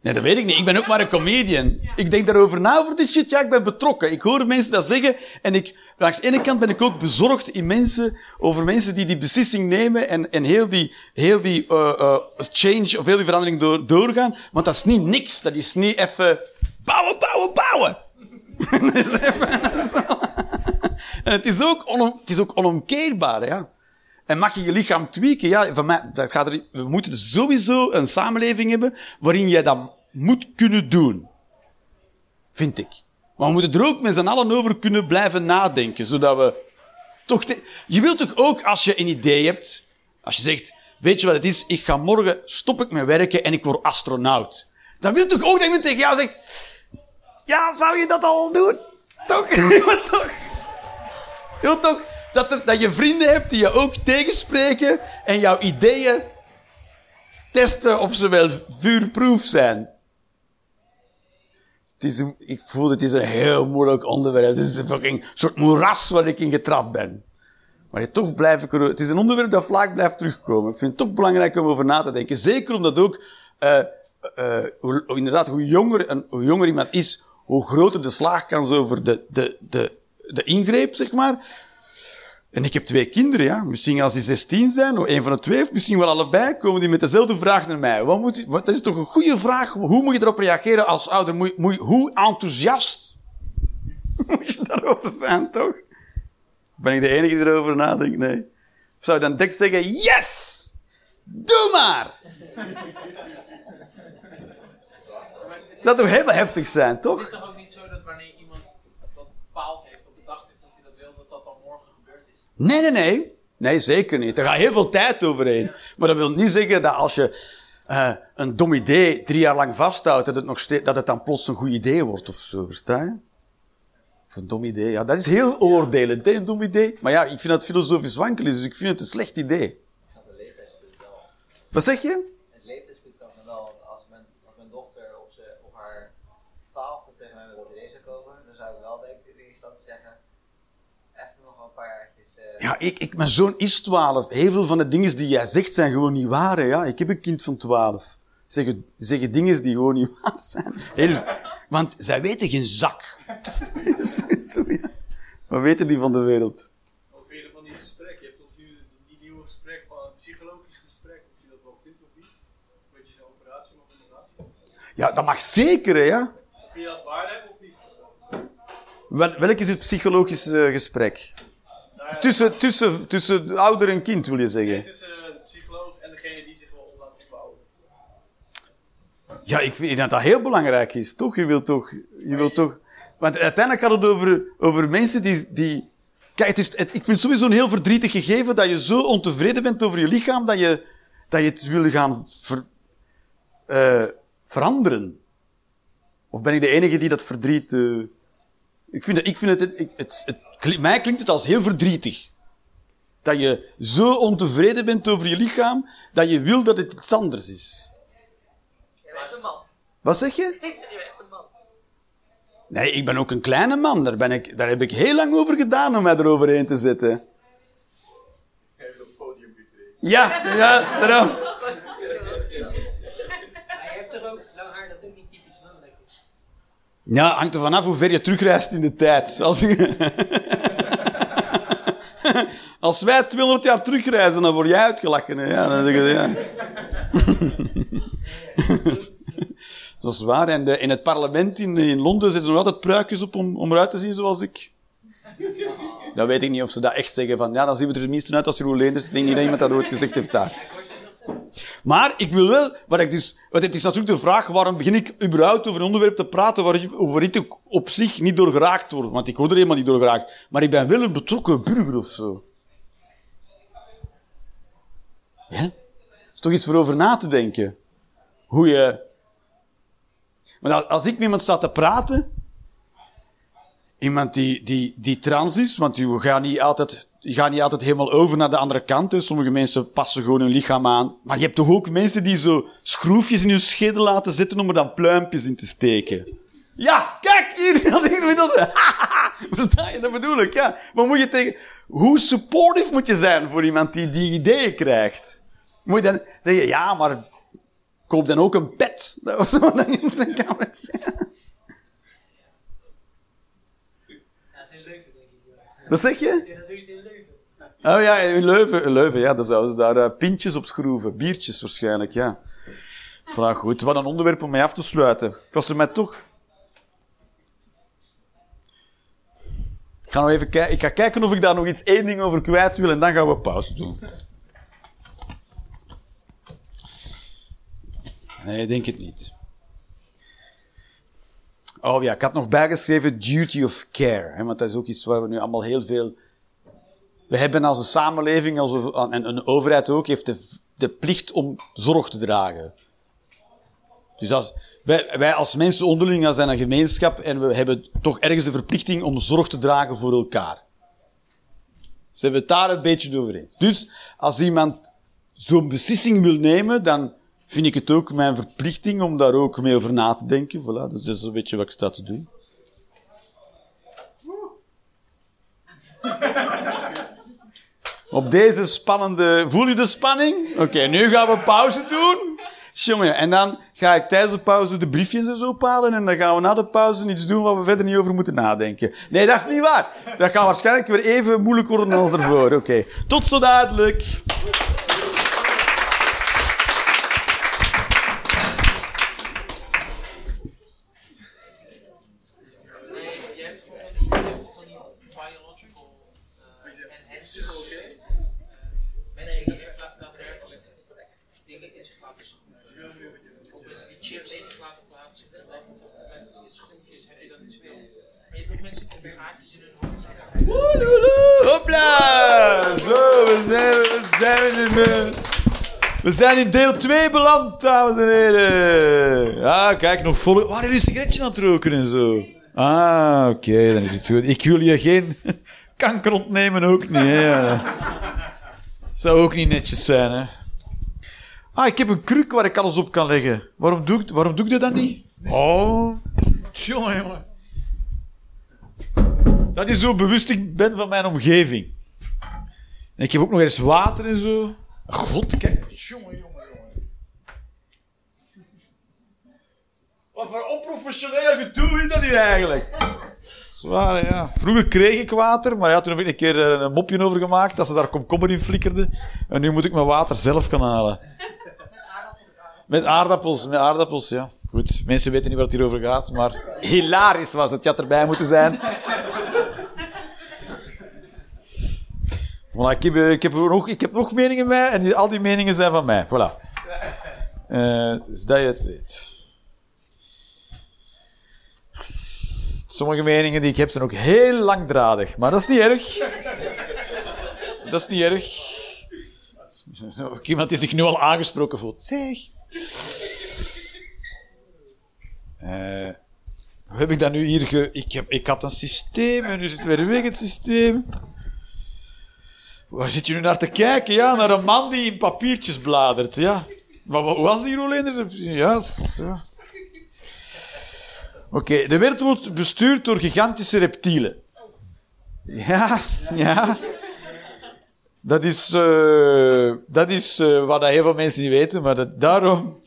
Nee, dat weet ik niet. Ik ben ook maar een comedian. Ik denk daarover na over dit shit. Ja, ik ben betrokken. Ik hoor mensen dat zeggen. En ik, langs de ene kant ben ik ook bezorgd in mensen, over mensen die die beslissing nemen en, en heel die, heel die uh, uh, change of heel die verandering door, doorgaan. Want dat is niet niks. Dat is niet even bouwen, bouwen, bouwen. en het is ook, onomkeerbaar, ja. En mag je je lichaam tweaken? Ja, van mij, dat gaat er, we moeten sowieso een samenleving hebben waarin jij dat moet kunnen doen. Vind ik. Maar we moeten er ook met z'n allen over kunnen blijven nadenken, zodat we toch... te- je wilt toch ook, als je een idee hebt, als je zegt, weet je wat het is, ik ga morgen, stop ik met werken en ik word astronaut. Dan wil toch ook dat iemand tegen jou zegt, ja, zou je dat al doen? Toch? Toch? Wilt toch dat, dat je vrienden hebt die je ook tegenspreken en jouw ideeën testen of ze wel vuurproof zijn. Het is ik voel het is een heel moeilijk onderwerp. Het is een fucking soort moeras waar ik in getrapt ben. Maar toch blijf ik het is een onderwerp dat vaak blijft terugkomen. Ik vind het toch belangrijk om over na te denken. Zeker omdat ook, eh, eh, hoe- inderdaad, hoe jonger, een, hoe jonger iemand is, hoe groter de slaagkans over de, de, de, de ingreep, zeg maar. En ik heb twee kinderen, ja. Misschien als die 16 zijn, of een van de twee, of misschien wel allebei, komen die met dezelfde vraag naar mij. Wat moet, wat, dat is toch een goede vraag. Hoe moet je erop reageren als ouder? Moet, hoe enthousiast moet je daarover zijn, toch? Ben ik de enige die erover nadenkt? Nee. Of zou je dan direct zeggen, yes! Doe maar! Dat zou heel heftig zijn, toch? is toch ook niet zo dat wanneer iemand dat bepaald heeft of bedacht heeft dat hij dat wil, dat dat dan morgen gebeurd is? Nee, nee, nee. Nee, zeker niet. Er gaat heel veel tijd overheen. Maar dat wil niet zeggen dat als je eh, een dom idee drie jaar lang vasthoudt, dat het, nog steeds, dat het dan plots een goed idee wordt of zo, versta je? Of een dom idee, ja. Dat is heel oordelend, hè, een dom idee. Maar ja, ik vind dat filosofisch wankel is, dus ik vind het een slecht idee. Wat zeg je? Het leeftijdspunt snap ik wel. Als mijn, als mijn dochter op, ze, op haar twaalfde tegen moment dat hij zou komen, dan zou ik wel denken in eerste instantie zeggen, even nog een paar jaartjes... eh, Ja, ik, ik, mijn zoon is 12. Heel veel van de dingen die jij zegt zijn gewoon niet waar. hè, Ja? Ik heb een kind van 12. Zeggen, zeggen dingen die gewoon niet waar zijn. Heel, want zij weten geen zak. Sorry. Wat weten die van de wereld? Vind je van die gesprek? Je hebt toch nu die nieuwe gesprek van een psychologisch gesprek, of je dat wel vindt of niet? Weet je zo'n operatie mag inderdaad. Ja, dat mag zeker, hè, ja. Vind je dat waarde hebben of niet? Wel, welk is het psychologisch eh, gesprek? Tussen, tussen, tussen ouder en kind, wil je zeggen? tussen de psycholoog en degene die zich wil laten opbouwen. Ja, ik vind dat dat heel belangrijk is, toch? Je wilt toch... Je wilt toch... Want uiteindelijk gaat het over, over mensen die... die... Kijk, het is, het, ik vind het sowieso een heel verdrietig gegeven dat je zo ontevreden bent over je lichaam dat je, dat je het wil gaan ver, eh, veranderen. Of ben ik de enige die dat verdriet... eh, ik vind, het, ik vind het, ik, het, het, Mij klinkt het als heel verdrietig. Dat je zo ontevreden bent over je lichaam, dat je wil dat het iets anders is. Jij bent een man. Wat zeg je? Ik zeg, je bent echt een man. Nee, ik ben ook een kleine man. Daar, ben ik, daar heb ik heel lang over gedaan om mij eroverheen te zetten. Even op het podium. Ja, ja, daarom. Maar je hebt toch ook lang haar dat ook niet typisch mannelijk is? Ja, hangt er vanaf hoe ver je terugreist in de tijd. Als, wij 200 jaar terugreizen, dan word jij uitgelachen. Ja, dan zeg je, ja. Dat is waar. En de, in het parlement in, in Londen zetten ze nog altijd pruikjes op om, om eruit te zien zoals ik. Dan weet ik niet of ze dat echt zeggen van, ja, dan zien we er tenminste uit als Jeroen Leenders. Ik denk niet dat iemand dat ooit gezegd heeft daar. Maar ik wil wel, wat ik dus, want het is natuurlijk de vraag, waarom begin ik überhaupt over een onderwerp te praten waar, waar ik op zich niet door geraakt word? Want ik word er helemaal niet door geraakt. Maar ik ben wel een betrokken burger of zo. Ja? Is toch iets voor over na te denken. Hoe je... Maar als ik met iemand sta te praten, iemand die, die, die trans is, want je gaat niet altijd, je gaat niet altijd helemaal over naar de andere kant. Hè. Sommige mensen passen gewoon hun lichaam aan. Maar je hebt toch ook mensen die zo schroefjes in hun schedel laten zitten om er dan pluimpjes in te steken. Ja, kijk hier, dat ik dat. Versta je, dat bedoel ik, ja. Maar moet je tegen, hoe supportive moet je zijn voor iemand die die ideeën krijgt? Moet je dan zeggen, ja, maar koop dan ook een pet. Of zo, dan- Ja, dat is in Leuven, denk ik. Wat zeg je? Dat in. Oh ja, in Leuven, Leuven ja, dan zouden ze daar eh, pintjes op schroeven. Biertjes waarschijnlijk, ja. Vraag goed, wat een onderwerp om mee af te sluiten. Ik was er mij toch... Ik ga nog even kijken. Ik ga kijken of ik daar nog iets één ding over kwijt wil en dan gaan we pauze doen. Nee, ik denk het niet. Oh ja, ik had nog bijgeschreven duty of care. Hè, want dat is ook iets waar we nu allemaal heel veel we hebben als een samenleving, als een, en een overheid ook, heeft de, de plicht om zorg te dragen. Dus als, wij, wij als mensen onderling zijn een gemeenschap en we hebben toch ergens de verplichting om zorg te dragen voor elkaar. Ze hebben het daar een beetje over eens. Dus als iemand zo'n beslissing wil nemen, dan vind ik het ook mijn verplichting om daar ook mee over na te denken. Voilà, dat is een beetje wat ik sta te doen. Op deze spannende... Voel je de spanning? Oké, nu gaan we pauze doen. Jongen, en dan ga ik tijdens de pauze de briefjes en zo ophalen. En dan gaan we na de pauze iets doen waar we verder niet over moeten nadenken. Nee, dat is niet waar. Dat gaat waarschijnlijk weer even moeilijk worden als ervoor. Oké, tot zo dadelijk. Hopla! Zo, we zijn, we zijn nu. We zijn in deel 2 beland, dames en heren. Ja, kijk, nog vol. Waar is een sigaretje aan het roken en zo? Ah, oké, dan is het goed. Ik wil je geen kanker ontnemen, ook niet. Hè. Zou ook niet netjes zijn, hè. Ah, ik heb een kruk waar ik alles op kan leggen. Waarom doe ik, waarom doe dat dan niet? Oh, jongen. Dat is zo bewust ik ben van mijn omgeving. En ik heb ook nog eens water en zo. God, kijk. Jongen, jongen, jongen. Wat voor onprofessioneel gedoe is dat hier eigenlijk? Zwaar, ja. Vroeger kreeg ik water, maar ja, toen heb ik een keer eh, een mopje over gemaakt dat ze daar komkommer in flikkerde. En nu moet ik mijn water zelf gaan halen. Met aardappels, met aardappels, ja. Goed, mensen weten niet wat het hier over gaat, maar hilarisch was het. Je had erbij moeten zijn. Voilà, ik, heb, eh, ik, heb nog, ik heb nog meningen bij en al die meningen zijn van mij. Voilà. Eh, dus dat je het weet. Sommige meningen die ik heb zijn ook heel langdradig, maar dat is niet erg. Dat is niet erg. Iemand die zich nu al aangesproken voelt. Zeg. Eh, hoe heb ik dat nu hier ge... Ik, heb, ik had een systeem en nu zit weer weg het systeem. Waar zit je nu naar te kijken? Ja, naar een man die in papiertjes bladert. Ja. Maar wat was die Roelenders? Ja, zo. Oké, de wereld wordt bestuurd door gigantische reptielen. Ja, ja. Dat is, eh, dat is eh, wat heel veel mensen niet weten, maar dat, daarom,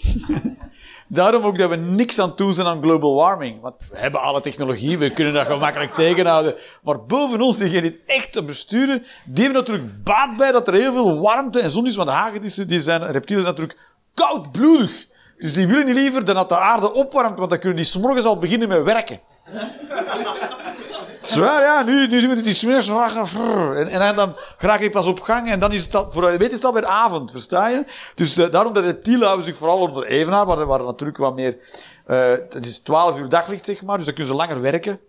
daarom ook dat we niks aan toe zijn aan global warming. Want we hebben alle technologie, we kunnen dat gemakkelijk tegenhouden. Maar boven ons, diegenen die het echt te besturen, die hebben natuurlijk baat bij dat er heel veel warmte en zon is. Want de hagedissen, die zijn, reptielen zijn natuurlijk koudbloedig. Dus die willen niet liever dan dat de aarde opwarmt, want dan kunnen die s'morgens al beginnen met werken. Zwaar, ja. Nu, nu moeten die smers. En, en dan raak ik pas op gang en dan is het al, voor je weet is het alweer avond, versta je? Dus daarom dat reptielen houden zich vooral op de evenaar, waar, waar natuurlijk wat meer, eh het is 12 uur daglicht, zeg maar, dus dan kunnen ze langer werken.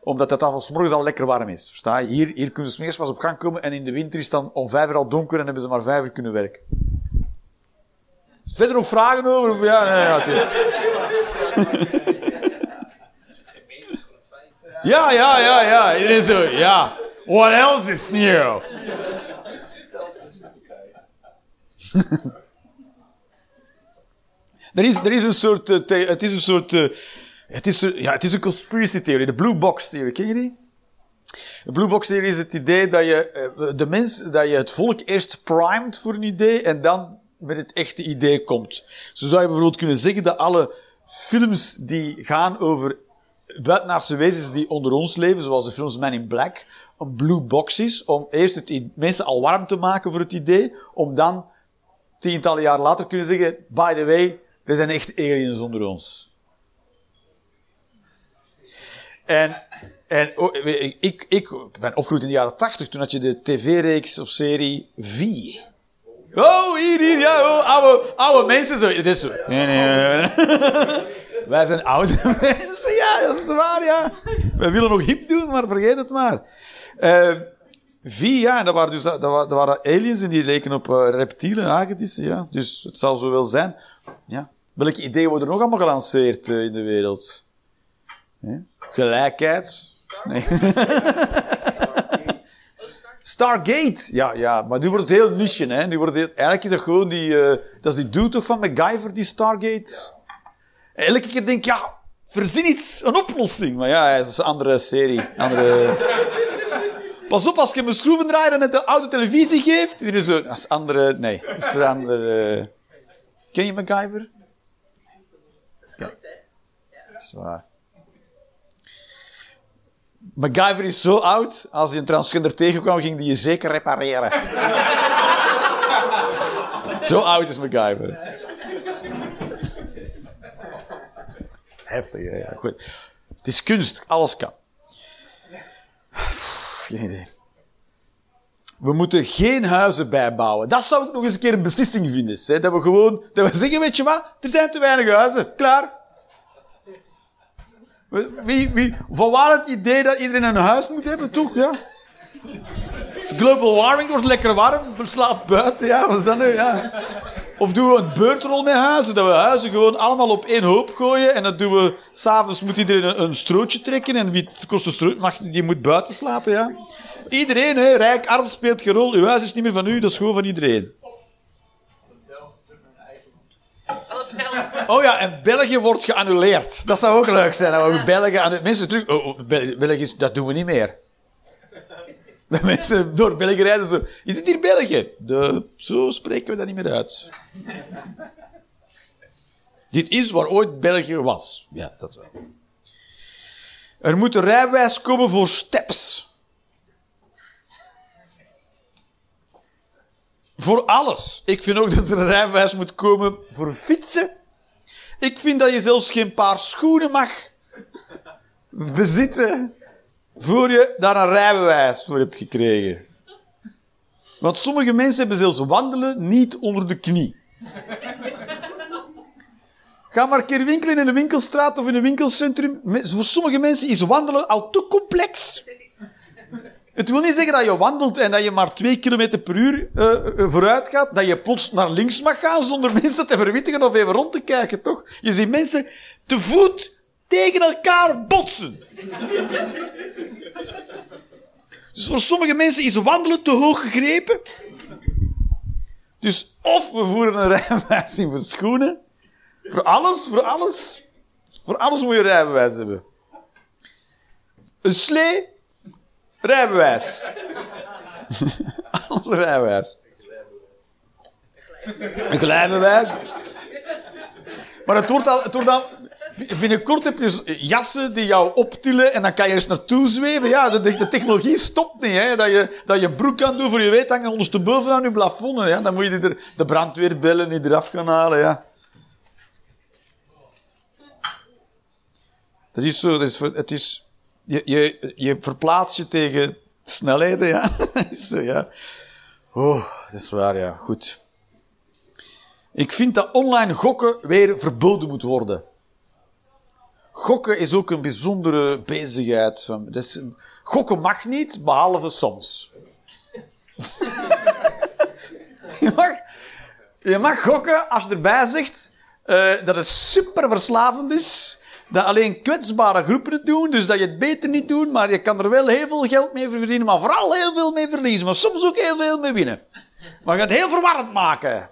Omdat het dan s morgens al lekker warm is, versta je? Hier, hier kunnen ze smers pas op gang komen en in de winter is het dan om vijf uur al donker en hebben ze maar vijf uur kunnen werken. Verder nog vragen over? Ja, nee, oké. Ja, ja, ja, ja. Iedereen zo, ja. What else is new? er, is, er is een soort, eh, het is een soort, eh, het is, ja, het is een conspiracy theory, de blue box theory. Ken je die? De blue box theory is het idee dat je, eh, de mens, dat je het volk eerst primed voor een idee en dan met het echte idee komt. Zo zou je bijvoorbeeld kunnen zeggen dat alle films die gaan over buitenaardse wezens die onder ons leven, zoals de films Man in Black, een blue box is, om eerst het mensen al warm te maken voor het idee, om dan tientallen jaar later kunnen zeggen, by the way, er zijn echt aliens onder ons. En, en oh, ik, ik, ben opgegroeid in de jaren tachtig, toen had je de tv-reeks of serie V. Oh, hier, hier, ja, oh, oude, mensen zo. Het is. Wij zijn oude mensen, ja, dat is waar, ja. Wij willen nog hip doen, maar vergeet het maar. Eh V, ja, en dat waren dus dat, dat waren aliens en die leken op eh, reptielen, hagedissen, ja. Dus het zal zo wel zijn. Ja. Welke ideeën worden nog allemaal gelanceerd eh, in de wereld? Gelijkheid? Nee. Stargate! Ja, ja, maar nu wordt het heel niche, hè. Nu wordt eigenlijk is dat gewoon die, dat is die dude toch van MacGyver, die Stargate? Elke keer denk ik, ja, verzin iets, een oplossing. Maar ja, dat is een andere serie. Andere... Pas op, als je een schroevendraaier en de oude televisie geeft. Die is is andere, nee, dat is een andere... Ken je MacGyver? Ja. Dat is waar. MacGyver is zo oud, als hij een transgender tegenkwam, ging die je zeker repareren. zo oud is MacGyver. Heftig, ja. Goed. Het is kunst, alles kan. Geen idee. We moeten geen huizen bijbouwen. Dat zou ik nog eens een keer een beslissing vinden. Hè? Dat we gewoon, dat we zeggen, weet je wat, er zijn te weinig huizen. Klaar. Wie, wie, het idee dat iedereen een huis moet hebben, toch? Ja. Het is global warming, wordt lekker warm, slaap buiten, ja, wat is dat nu? Ja. Of doen we een beurtrol met huizen, dat we huizen gewoon allemaal op één hoop gooien en dan doen we, s'avonds moet iedereen een, een strootje trekken en wie het kost een strootje, mag, die moet buiten slapen, ja. Iedereen, hè, rijk, arm, speelt geen rol, uw huis is niet meer van u, dat is gewoon van iedereen. Oh ja, en België wordt geannuleerd. Dat zou ook leuk zijn. Dat we België aan mensen terug. Oh, oh, Bel- België, dat doen we niet meer. Dat mensen door België rijden zo. Is dit hier België? Zo spreken we dat niet meer uit. dit is waar ooit België was. Ja, dat wel. Er moet een rijbewijs komen voor steps. Voor alles. Ik vind ook dat er een rijbewijs moet komen voor fietsen. Ik vind dat je zelfs geen paar schoenen mag bezitten voor je daar een rijbewijs voor hebt gekregen. Want sommige mensen hebben zelfs wandelen niet onder de knie. Ga maar een keer winkelen in een winkelstraat of in een winkelcentrum. Voor sommige mensen is wandelen al te complex. Het wil niet zeggen dat je wandelt en dat je maar 2 km per uur eh, eh, vooruit gaat, dat je plots naar links mag gaan zonder mensen te verwittigen of even rond te kijken, toch? Je ziet mensen te voet tegen elkaar botsen. Dus voor sommige mensen is wandelen te hoog gegrepen. Dus of we voeren een rijbewijs in voor schoenen. Voor alles, voor alles. Voor alles moet je een rijbewijs hebben. Een slee, rijbewijs. alles een rijbewijs. Een glijbewijs. Maar het wordt al, het wordt al, binnenkort heb je jassen die jou optillen en dan kan je eens naartoe zweven. Ja, de, de technologie stopt niet, hè. Dat je, dat je een broek kan doen voor je weet hangen ondersteboven aan je plafond. Ja. Dan moet je er, de brandweer bellen, die eraf gaan halen, ja. Dat is zo, dat is, het is, je, je, je verplaatst je tegen snelheden, ja. Zo, ja. Oh, dat is waar, ja. Goed. Ik vind dat online gokken weer verboden moet worden. Gokken is ook een bijzondere bezigheid. Van, een- gokken mag niet, behalve soms. je, mag, je mag gokken als je erbij zegt eh, dat het super verslavend is. Dat alleen kwetsbare groepen het doen, dus dat je het beter niet doet, maar je kan er wel heel veel geld mee verdienen, maar vooral heel veel mee verliezen, maar soms ook heel veel mee winnen. Maar je gaat het heel verwarrend maken.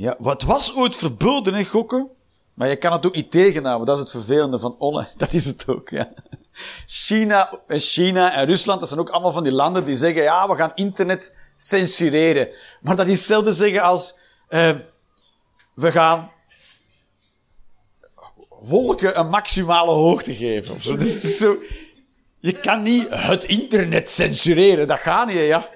Ja, wat was ooit verboden, hè, gokken? Maar je kan het ook niet tegenhouden. Dat is het vervelende van online. Dat is het ook, ja. China, en China en Rusland, dat zijn ook allemaal van die landen die zeggen, ja, we gaan internet censureren. Maar dat is hetzelfde zeggen als, eh, we gaan wolken een maximale hoogte geven. Zo. Je kan niet het internet censureren. Dat gaat niet, ja.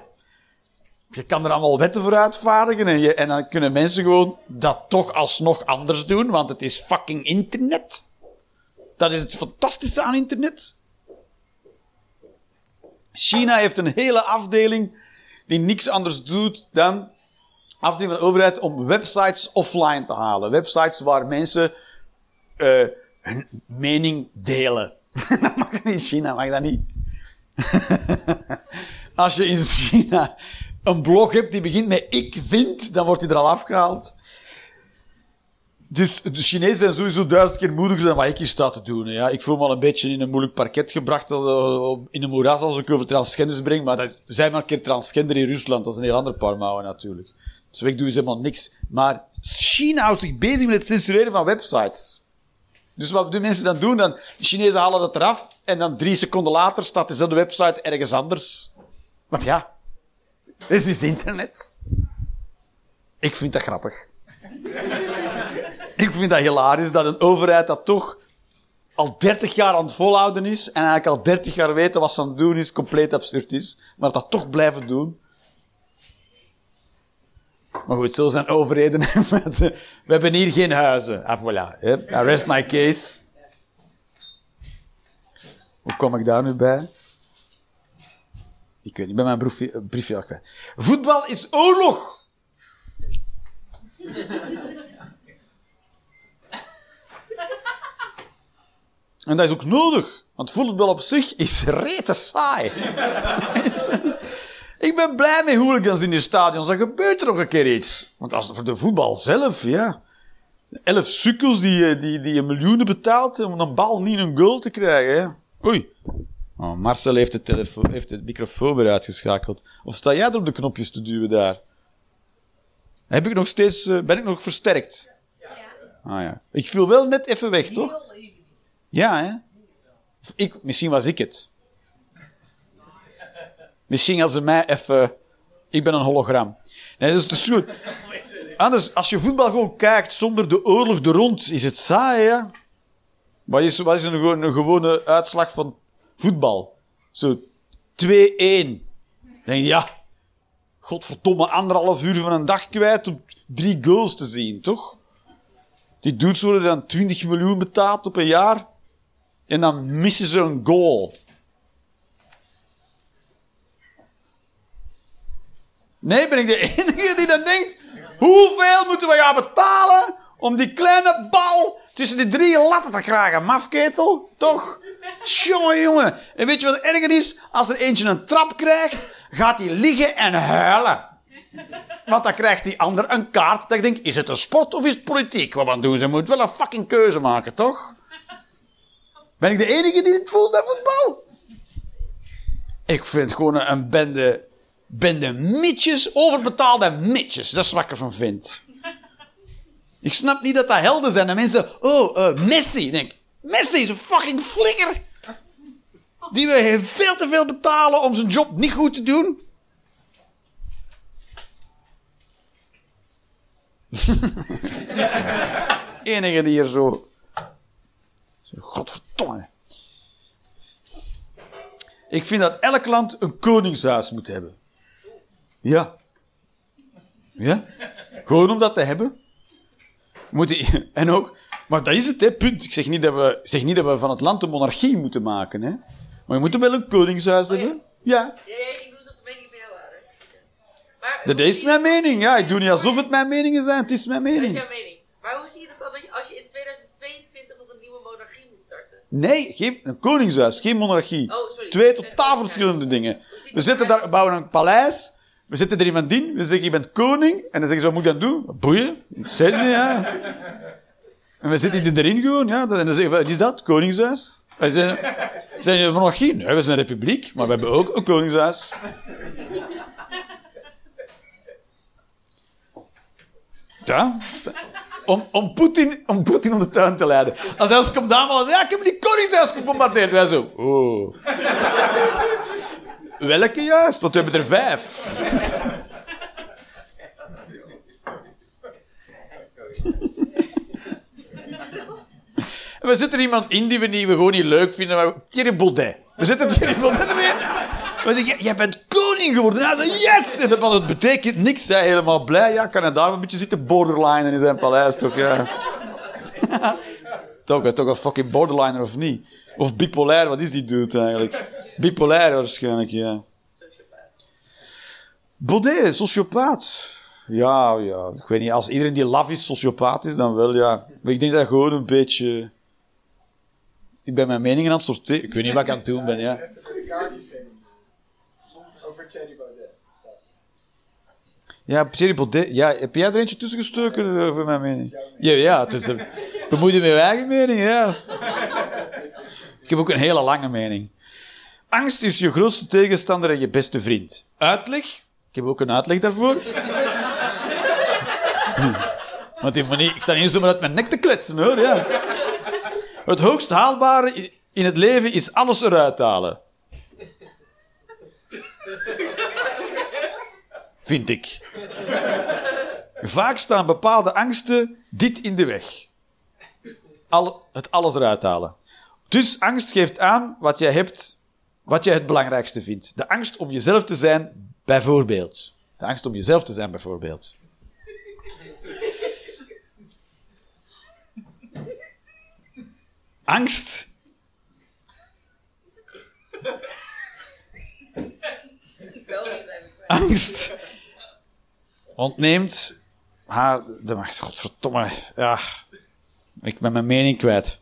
Je kan er allemaal wetten voor uitvaardigen en, je, en dan kunnen mensen gewoon dat toch alsnog anders doen, want het is fucking internet. Dat is het fantastische aan internet. China heeft een hele afdeling die niks anders doet dan afdeling van de overheid om websites offline te halen. Websites waar mensen eh, hun mening delen. dat mag in China, mag dat niet. Als je in China een blog hebt die begint met ik vind, dan wordt die er al afgehaald. Dus de Chinezen zijn sowieso duizend keer moediger dan wat ik hier sta te doen. Ja. Ik voel me al een beetje in een moeilijk parket gebracht, eh, in een moeras als ik over transgenders breng. Maar dat, zijn maar een keer transgender in Rusland, dat is een heel ander paar mouwen natuurlijk. Dus ik doe dus helemaal niks. Maar China houdt zich bezig met het censureren van websites. Dus wat de mensen dan doen, dan, de Chinezen halen dat eraf en dan drie seconden later staat dezelfde website ergens anders. Want ja, dit is internet. Ik vind dat grappig. ik vind dat hilarisch dat een overheid dat toch al 30 jaar aan het volhouden is en eigenlijk al 30 jaar weten wat ze aan het doen is, compleet absurd is, maar dat toch blijven doen. Maar goed, zo zijn overheden. We hebben hier geen huizen. Ah, voilà. I rest my case. Hoe kom ik daar nu bij? Ik weet niet, ben mijn briefje, briefje al kwijt. Voetbal is oorlog! En dat is ook nodig, want voetbal op zich is rete saai. Ik ben blij met hooligans in de stadions, dan gebeurt er nog een keer iets. Want als, voor de voetbal zelf, ja. Elf sukkels die, eh, die, die je miljoenen betaalt om een bal niet een goal te krijgen. Hè. Oei. Oh, Marcel heeft de, telefoon, heeft microfoon weer uitgeschakeld. Of sta jij er op de knopjes te duwen daar? Heb ik nog steeds, eh, ben ik nog versterkt? Ja. Ah ja. Ik viel wel net even weg, toch? Ja, hè? Of Ik, misschien was ik het. Misschien als ze mij even... Ik ben een hologram. Nee, dat is te goed. Anders, als je voetbal gewoon kijkt zonder de oorlog er rond, is het saai, hè? Wat is, wat is een gewone uitslag van voetbal? Zo 2-1. denk je, ja, godverdomme, anderhalf uur van een dag kwijt om drie goals te zien, toch? Die dudes worden dan 20 miljoen betaald op een jaar. En dan missen ze een goal. Nee, ben ik de enige die dan denkt... Hoeveel moeten we gaan betalen om die kleine bal tussen die drie latten te krijgen? Mafketel, toch? Jongen, jongen. En weet je wat erger is? Als er eentje een trap krijgt, gaat hij liggen en huilen. Want dan krijgt die ander een kaart. Dat ik denk, is het een sport of is het politiek? Wat doen ze? moet wel een fucking keuze maken, toch? Ben ik de enige die het voelt bij voetbal? Ik vind gewoon een, een bende, bende mitjes, overbetaalde mitjes. Dat is wat ik ervan vind. Ik snap niet dat dat helden zijn. En mensen, oh, eh, Messi. Ik denk, Is een fucking flikker. Die we veel te veel betalen om zijn job niet goed te doen. Enige die hier zo. zo godverdomme. Ik vind dat elk land een koningshuis moet hebben. Ja. Ja? Gewoon om dat te hebben. Moet die- en ook, maar dat is het, hè, punt. Ik zeg niet, dat we, zeg niet dat we van het land een monarchie moeten maken, hè. Maar je moet er wel een koningshuis hebben. Ja. Ja, jij ging doen alsof de mening van jou waren. Maar, Dat is mijn mening. Ja, ik doe niet alsof het mijn meningen zijn. Het is mijn Dat is mening. jouw mening. Maar hoe zie je dat dan dat als je in 2022 nog een nieuwe monarchie moet starten? Nee, geen, een koningshuis, geen monarchie. Oh, sorry. Twee totaal verschillende dingen. We zitten daar, bouwen een paleis. We zetten er iemand in. We zeggen, je bent koning. En dan zeggen ze, wat moet ik dan doen? Boeien. Zet ja. En we zitten erin gewoon, ja. En dan zeggen we, wat is dat? Koningshuis? Wij zijn, zijn jullie een monarchie? Nee, we zijn een republiek. Maar we hebben ook een koningshuis. Ja. Om, om Poetin om, Poetin om de tuin te leiden. Als hij ons komt aanvallen, ja, ik heb die koningshuis gebombardeerd. Wij zo, oh. Welke juist? Want we hebben er vijf. En we zetten er iemand in die we, niet, we gewoon niet leuk vinden. Maar Thierry Baudet. We zetten Thierry Baudet erin. We zeggen, "J- jij bent koning geworden. Ja, yes! En dat, betekent niks. Hij helemaal blij. Ja, kan hij daar een beetje zitten borderlinen in zijn paleis, toch? Ja. toch, toch een fucking borderliner of niet? Of bipolair, wat is die dude eigenlijk? Bipolair waarschijnlijk, ja. Baudet, sociopaat. Ja, ja, ik weet niet. Als iedereen die laf is, sociopaat is, dan wel, ja. Maar ik denk dat gewoon een beetje... Ik ben mijn meningen aan het sorteren. Ik weet niet wat ik aan het doen ben, ja. Over Thierry Baudet. Ja, Thierry Baudet. Ja, heb jij er eentje tussen gestoken eh, voor mijn mening? Ja, ja. Het is bemoei je met je eigen mening, ja. Ik heb ook een hele lange mening. Angst is je grootste tegenstander en je beste vriend. Uitleg? Ik heb ook een uitleg daarvoor. Want die manier, ik sta niet zomaar uit mijn nek te kletsen, hoor. Ja. Het hoogst haalbare in het leven is alles eruit halen. Vind ik. Vaak staan bepaalde angsten dit in de weg. Al, het alles eruit halen. Dus angst geeft aan wat jij hebt, wat jij het belangrijkste vindt. De angst om jezelf te zijn, bijvoorbeeld. De angst om jezelf te zijn, bijvoorbeeld. Angst. Angst ontneemt haar de macht. Godverdomme. Ja. Ik ben mijn mening kwijt.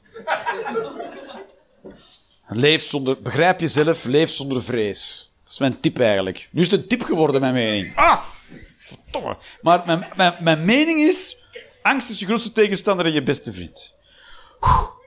Leef zonder... Begrijp jezelf, leef zonder vrees. Dat is mijn tip eigenlijk. Nu is het een tip geworden, mijn mening. Ah! Verdomme. Maar mijn, mijn, mijn mening is... Angst is je grootste tegenstander en je beste vriend. Oeh.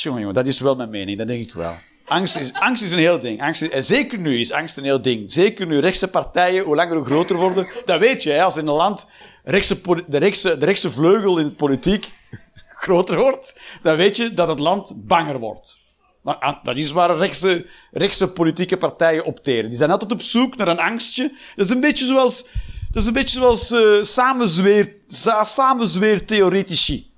Jongen, dat is wel mijn mening. Dat denk ik wel. Angst is, angst is een heel ding. Angst en zeker nu is angst een heel ding. Zeker nu rechtse partijen, hoe langer hoe groter worden. Dat weet je, hè, als in een land rechtse, de, rechtse, de rechtse vleugel in de politiek groter wordt, dan weet je dat het land banger wordt. Maar ah, dat is waar rechtse, rechtse politieke partijen opteren. Die zijn altijd op zoek naar een angstje. Dat is een beetje zoals, dat is een beetje zoals eh samenzweer, sa, samenzweertheoretici.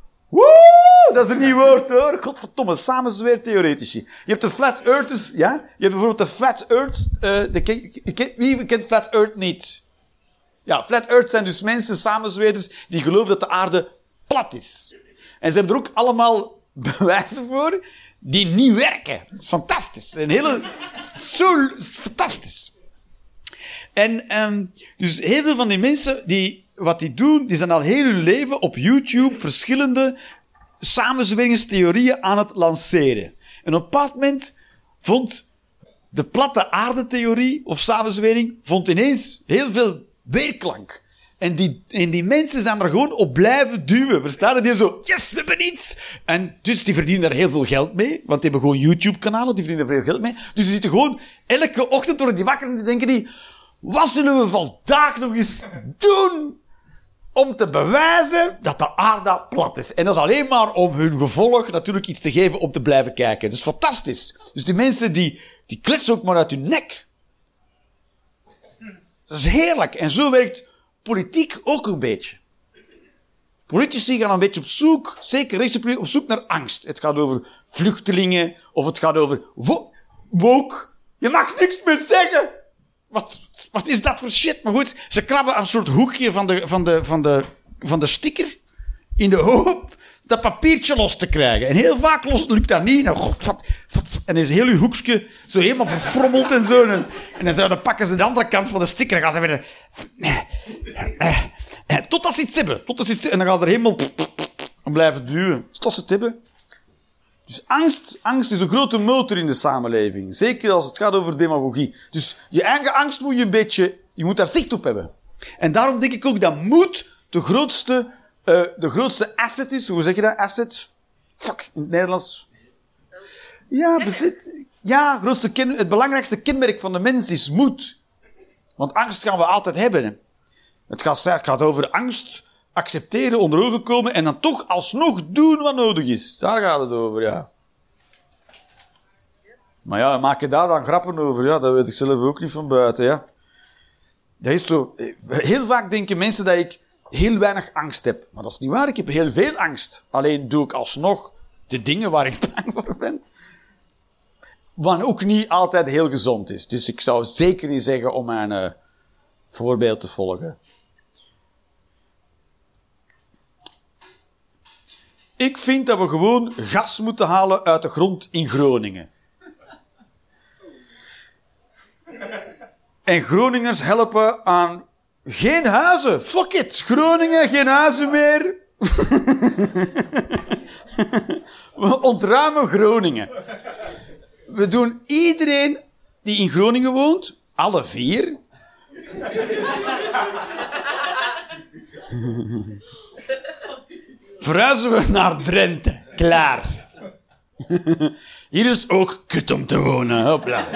Dat is een nieuw woord hoor. Godverdomme, samenzweertheoretici. Je hebt de flat earthers, ja? Je hebt bijvoorbeeld de flat earth, eh de, wie kent flat earth niet? Ja, flat earth zijn dus mensen, samenzweerders, die geloven dat de aarde plat is. En ze hebben er ook allemaal bewijzen voor die niet werken. Fantastisch. Een hele... Zo fantastisch. En ehm, dus heel veel van die mensen, die, wat die doen, die zijn al heel hun leven op YouTube verschillende samenzweringstheorieën aan het lanceren. En op bepaald moment vond de platte aarde-theorie of samenzwering vond ineens heel veel weerklank. En die, en die mensen zijn er gewoon op blijven duwen. Verstaan? Die zo, yes, we hebben iets! En dus die verdienen daar heel veel geld mee. Want die hebben gewoon YouTube-kanalen, die verdienen er veel geld mee. Dus die zitten gewoon, elke ochtend worden die wakker en die denken die, wat zullen we vandaag nog eens doen om te bewijzen dat de aarde plat is. En dat is alleen maar om hun gevolg natuurlijk iets te geven om te blijven kijken. Dat is fantastisch. Dus die mensen die, die kletsen ook maar uit hun nek. Dat is heerlijk. En zo werkt politiek ook een beetje. Politici gaan een beetje op zoek, zeker rechtse op zoek naar angst. Het gaat over vluchtelingen, of het gaat over wo woke. Je mag niks meer zeggen. Wat, wat is dat voor shit? Maar goed, ze krabben aan een soort hoekje van de, van de, van de, van de sticker. In de hoop dat papiertje los te krijgen. En heel vaak lost lukt dat niet. Nou, en is heel uw hoekje zo helemaal verfrommeld en zo. En, en dan, pakken ze de andere kant van de sticker en gaan ze weer... eh, eh, eh, totdat ze iets hebben. Ze en dan gaan ze er helemaal... En blijven duwen. Totdat ze hebben. Dus angst, angst is een grote motor in de samenleving. Zeker als het gaat over demagogie. Dus je eigen angst moet je een beetje... Je moet daar zicht op hebben. En daarom denk ik ook dat moed de grootste, eh, de grootste asset is. Hoe zeg je dat? Asset? Fuck, in het Nederlands. Ja, bezit. Ja, grootste ken, het belangrijkste kenmerk van de mens is moed. Want angst gaan we altijd hebben. Het gaat, het gaat over angst accepteren, onder ogen komen en dan toch alsnog doen wat nodig is. Daar gaat het over, ja. Maar ja, maak je daar dan grappen over? Ja, dat weet ik zelf ook niet van buiten, ja. Dat is zo. Heel vaak denken mensen dat ik heel weinig angst heb. Maar dat is niet waar. Ik heb heel veel angst. Alleen doe ik alsnog de dingen waar ik bang voor ben. Wat ook niet altijd heel gezond is. Dus ik zou zeker niet zeggen om mijn eh, voorbeeld te volgen. Ik vind dat we gewoon gas moeten halen uit de grond in Groningen. En Groningers helpen aan geen huizen. Fuck it. Groningen, geen huizen meer. We ontruimen Groningen. We doen iedereen die in Groningen woont, alle vier. Verhuizen we naar Drenthe. Klaar. Hier is het ook kut om te wonen. Hopla.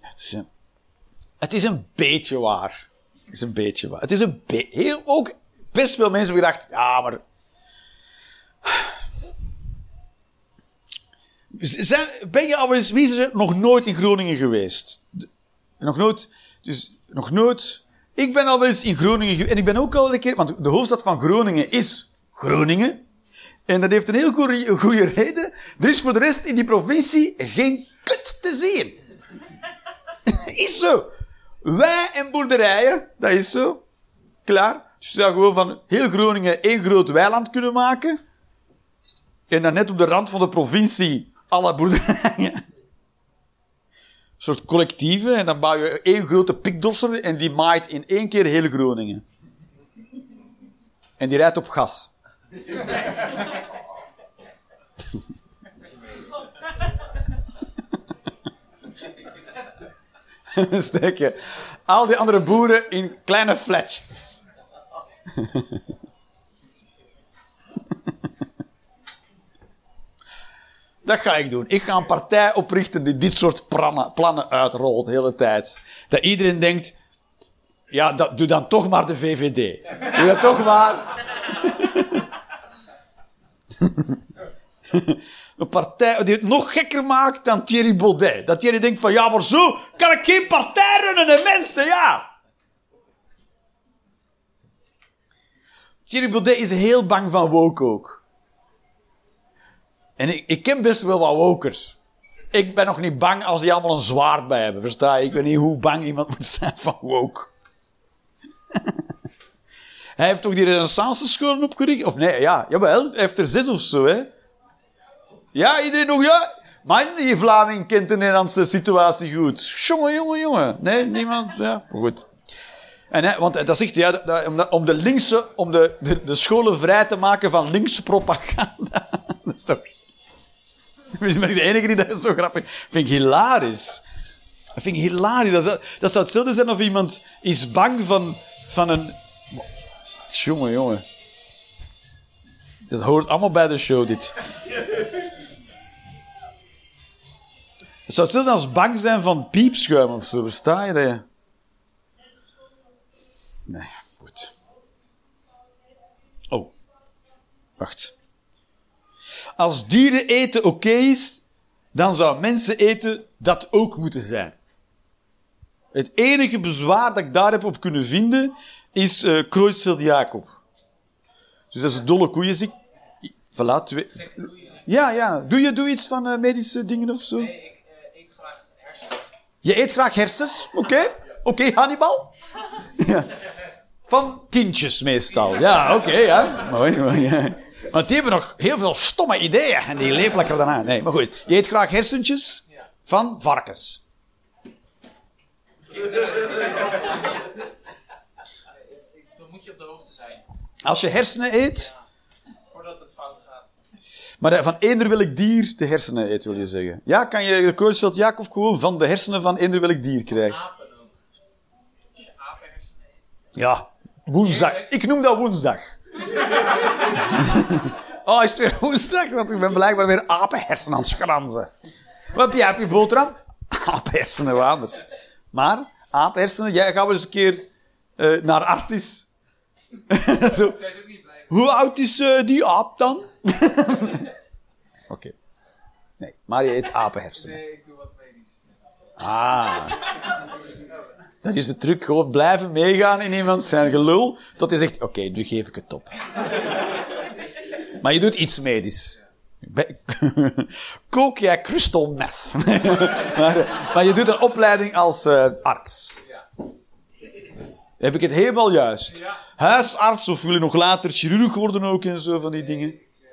Het is een, is een beetje waar. Het is een beetje waar. Het is een be- heel, ook best veel mensen hebben gedacht, ja, maar... Zijn, ben je al eens, wie is er nog nooit in Groningen geweest? Nog nooit, dus nog nooit. Ik ben al eens in Groningen geweest, en ik ben ook al een keer, want de hoofdstad van Groningen is Groningen. En dat heeft een heel goede, goede reden. Er is voor de rest in die provincie geen kut te zien. is zo. Wij en boerderijen, dat is zo. Klaar. Dus je zou gewoon van heel Groningen één groot weiland kunnen maken. En dan net op de rand van de provincie alle boerderijen. Soort collectieven. En dan bouw je één grote pikdosser en die maait in één keer heel Groningen. En die rijdt op gas. Steek je al die andere boeren in kleine flats. Dat ga ik doen. Ik ga een partij oprichten die dit soort plannen, plannen uitrolt de hele tijd. Dat iedereen denkt, ja, dat, doe dan toch maar de VVD. Doe dat toch maar. een partij die het nog gekker maakt dan Thierry Baudet. Dat Thierry denkt van, ja, maar zo kan ik geen partij runnen, hè, mensen, ja. Thierry Baudet is heel bang van woke ook. En ik, ik ken best wel wat wokers. Ik ben nog niet bang als die allemaal een zwaard bij hebben, versta je? Ik weet niet hoe bang iemand moet zijn van woke. Hij heeft toch die renaissance scholen opgericht? Of nee, ja, jawel. Hij heeft er zes of zo, hè. Ja, iedereen nog, ja. Maar die Vlaming kent de Nederlandse situatie goed. Jongen, jongen, jongen. Nee, niemand? Ja, goed. En hij, want dat zegt ja, om de linkse, om de, de, de scholen vrij te maken van linkse propaganda. dat is toch... Misschien ben ik de enige die dat zo grappig vind. ik hilarisch. Dat vind ik hilarisch. Dat zou, dat zou hetzelfde zijn of iemand is bang van, van een... Jongen, jongen. Dat hoort allemaal bij de show, dit. Het zou hetzelfde als bang zijn van piepschuim of zo. Versta je dat? Nee, goed. Oh. Wacht. Als dieren eten oké is, dan zou mensen eten dat ook moeten zijn. Het enige bezwaar dat ik daar heb op kunnen vinden, is Creutzfeldt Jacob. Dus dat is een dolle koeienziek. Voilà, twee... Ja, ja. Doe je doe iets van eh, medische dingen of zo? Nee, ik eh, eet graag hersens. Je eet graag hersens? Oké. Oké, Hannibal? Ja. Van kindjes meestal. Ja, oké, ja. Mooi, mooi. Ja. Want die hebben nog heel veel stomme ideeën en die leven lekker daarna. Nee, maar goed. Je eet graag hersentjes van varkens. Dan moet je op de hoogte zijn. Als je hersenen eet... Voordat het fout gaat. Maar eh, van eender welk dier de hersenen eet, wil je zeggen. Ja, kan je de Creutzfeldt Jacob gewoon van de hersenen van eender welk dier krijgen? Apen ook. Als je apenhersenen eet. Ja, woensdag. Ik noem dat woensdag. oh, is het weer woensdag? Want ik ben blijkbaar weer apenhersenen aan het schranzen. Wat heb jij op je boterham? Apenhersenen, wat anders. Maar, apenhersenen, jij gaat wel eens een keer eh, naar Artis. Zo. Zij is ook niet blij. Hoe oud is eh, die aap dan? Oké. Nee, maar je eet apenhersenen. Nee, ik doe wat medisch. Ah. Dat is de truc, gewoon blijven meegaan in iemand zijn gelul, tot hij zegt, oké, nu geef ik het op. maar je doet iets medisch. Kook jij crystal meth? maar, maar je doet een opleiding als eh, arts. Heb ik het helemaal juist? Ja. Huisarts of wil je nog later chirurg worden ook en zo van die dingen? Ik, eh,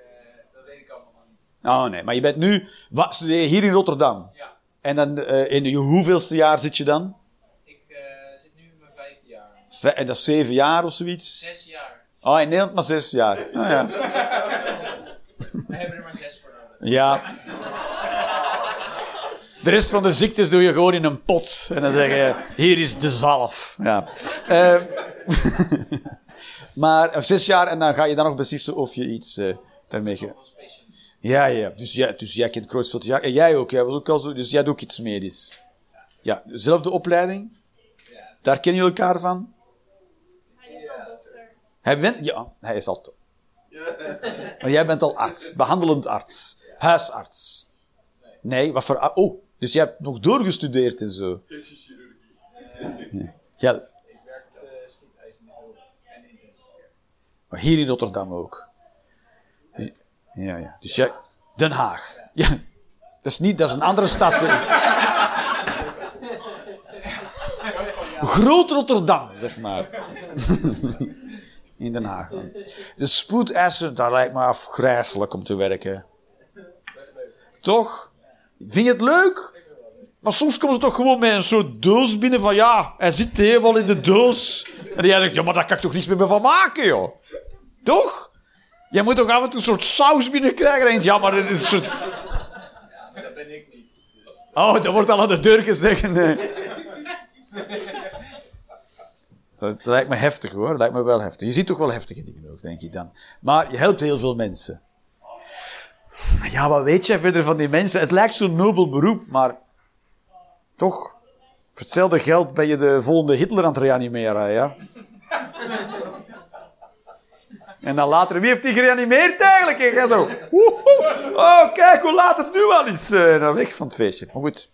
dat weet ik allemaal niet. Oh nee, maar je bent nu, wat studeer je hier in Rotterdam? Ja. En dan eh, in je hoeveelste jaar zit je dan? Ik eh, zit nu in mijn vijfde jaar. Ve- En dat is zeven jaar of zoiets? Zes jaar. Oh, in Nederland maar zes jaar. Nou ja. We hebben er maar zes voor nodig. ja. De rest van de ziektes doe je gewoon in een pot. En dan zeg je, hier is de zalf. Ja. Ehm, maar eh, zes jaar en dan ga je dan nog beslissen of je iets eh, daarmee... Specialist. Ja, ja. Dus, jij, dus jij kent Creutzfeldt ja, En jij ook. Jij was ook al zo. Dus jij doet ook iets medisch. Ja, dezelfde opleiding. Daar kennen jullie elkaar van? Hij is al dokter. Hij bent, ja, hij is al. to- Maar jij bent al arts, behandelend arts, huisarts. Nee, wat voor. Oh, dus jij hebt nog doorgestudeerd en zo. Nee. Ja, care. maar hier in Rotterdam ook. Ja, ja. Dus jij. Den Haag. Ja. Dat is niet, dat is een andere stad. Groot Rotterdam, zeg maar. In Den Haag. De spoedeisende, daar lijkt me afgrijzelijk om te werken. Toch? Vind je het leuk? Maar soms komen ze toch gewoon met een soort doos binnen van ja, hij zit helemaal in de doos. En jij zegt, ja, maar daar kan ik toch niets meer van maken, joh. Toch? Jij moet toch af en toe een soort saus binnenkrijgen. En je ja, maar dit is een soort... Maar dat ben ik niet. Dus Oh, dat wordt al aan de deur gezegd. Nee. Dat, lijkt me heftig hoor, dat lijkt me wel heftig. Je ziet toch wel heftige dingen ook, denk ik dan. Maar je helpt heel veel mensen. Ja, wat weet jij verder van die mensen? Het lijkt zo'n nobel beroep, maar toch, voor hetzelfde geld ben je de volgende Hitler aan het reanimeren, ja? En dan later, wie heeft die gereanimeerd eigenlijk? En zo, oh kijk hoe laat het nu al is. Weg van het feestje. Maar goed.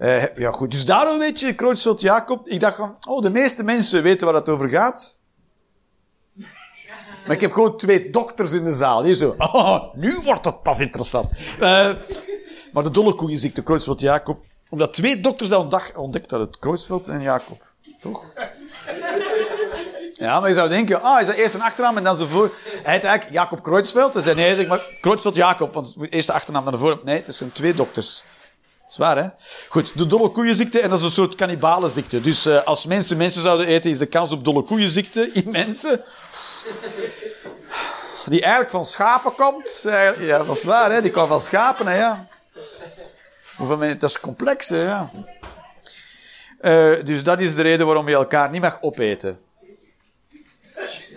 Eh, ja goed, dus daarom weet je, Kreutzelt Jacob, ik dacht van, oh de meeste mensen weten waar het over gaat. Maar ik heb gewoon twee dokters in de zaal. Zo, oh, nu wordt het pas interessant. Uh, maar de dolle koeienziekte, Kreutzfeldt Jacob. Omdat twee dokters dat ontdekt hadden. Kreutzfeldt en Jacob. Toch? Ja, maar je zou denken, ah, is dat eerst een achternaam en dan zo voor. Hij heet eigenlijk Jacob Kreutzfeldt. Zei nee, zeg maar Kreutzfeldt Jacob, want eerst de achternaam dan de voor. Nee, het zijn twee dokters. Zwaar, hè? Goed, de dolle koeienziekte, en dat is een soort kannibalenziekte. Dus uh, als mensen mensen zouden eten, is de kans op dolle koeienziekte in mensen die eigenlijk van schapen komt. Ja, dat is waar, hè? die komt van schapen, hè, ja. Dat is complex, hè, ja. Uh, dus dat is de reden waarom je elkaar niet mag opeten.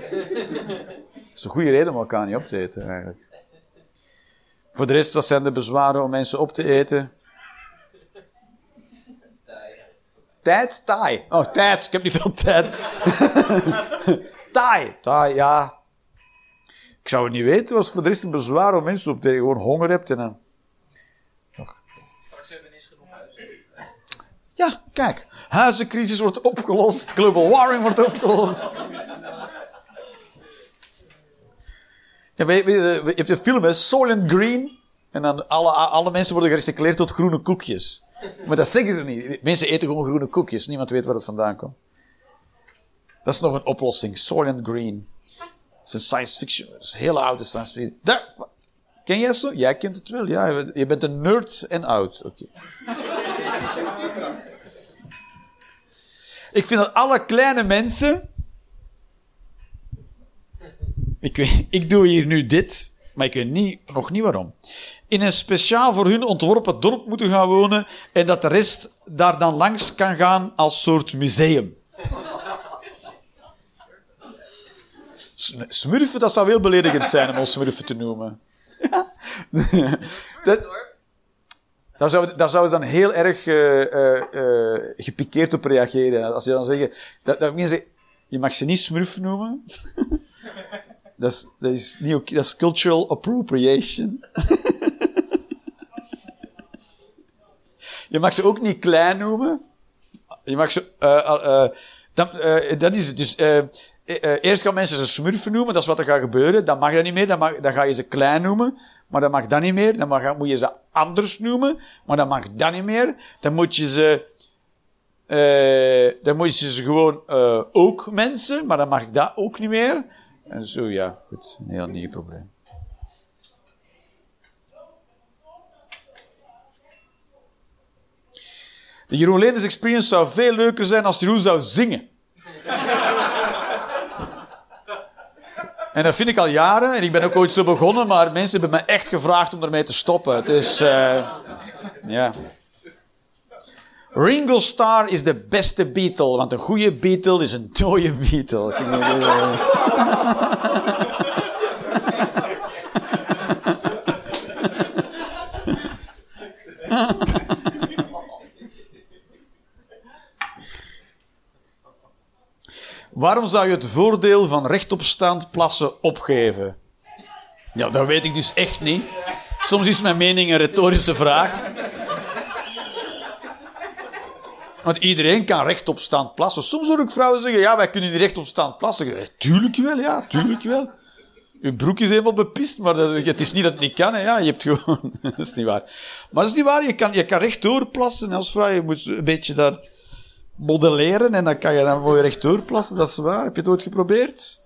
Dat is een goede reden om elkaar niet op te eten, eigenlijk. Voor de rest, wat zijn de bezwaren om mensen op te eten? Tijd? Taai. Oh, tijd. Ik heb niet veel tijd. taai. Taai, ja. Ik zou het niet weten. Was voor de rest een bezwaar om mensen op te eten. Gewoon honger hebt en dan... Straks hebben we ineens genoeg huizen. Ja, kijk. Huizencrisis wordt opgelost. Global warming wordt opgelost. Ja, weet, je hebt een film, hè? Soylent Green. En dan alle, alle mensen worden gerecycleerd tot groene koekjes. Maar dat zeggen ze niet. Mensen eten gewoon groene koekjes. Niemand weet waar het vandaan komt. Dat is nog een oplossing. Soylent Green. Dat is een science fiction. Dat is een hele oude science fiction. Ken jij zo? Jij kent het wel. Ja, je bent een nerd en oud. Oké. Ik vind dat alle kleine mensen. Ik, ik doe hier nu dit, maar ik weet niet, nog niet waarom. In een speciaal voor hun ontworpen dorp moeten gaan wonen en dat de rest daar dan langs kan gaan als soort museum. Smurfen, dat zou heel beledigend zijn om ons smurfen te noemen. Ja. Dat, daar zou, daar zou ze dan heel erg uh, uh, uh, gepikeerd op reageren. Als je dan zeggen, dat, dat mensen, je mag ze niet smurf noemen. dat, is, dat, is niet okay, dat is cultural appropriation. je mag ze ook niet klein noemen. Je mag ze, dan, dat is het. Dus, eerst gaan mensen ze smurfen noemen, dat is wat er gaat gebeuren. Dan mag dat niet meer, dan, mag, dan ga je ze klein noemen. Maar dan mag dat niet meer. Dan mag, moet je ze anders noemen. Maar dan mag dat niet meer. Dan moet je ze... Uh, dan moet je ze gewoon uh, ook mensen. Maar dan mag dat ook niet meer. En zo, ja. Goed. Een heel nieuw probleem. De Jeroen Leenders Experience zou veel leuker zijn als Jeroen zou zingen. En dat vind ik al jaren. En ik ben ook ooit zo begonnen, maar mensen hebben me echt gevraagd om ermee te stoppen. Dus, uh, ja. Ringo Starr is de beste Beatle, want een goede Beatle is een dode Beatle. Waarom zou je het voordeel van rechtopstaand plassen opgeven? Ja, dat weet ik dus echt niet. Soms is mijn mening een retorische vraag. Want iedereen kan rechtopstaand plassen. Soms hoor ik vrouwen zeggen, ja, wij kunnen niet rechtopstaand plassen. Tuurlijk wel, ja, tuurlijk wel. Uw broek is helemaal bepist, maar dat, het is niet dat het niet kan. Hè. Ja, je hebt gewoon... dat is niet waar. Maar dat is niet waar. Je kan, je kan rechtdoor plassen als vrouw. Je moet een beetje daar modelleren en dan kan je dan mooi rechtdoor plassen. Dat is waar. Heb je het ooit geprobeerd?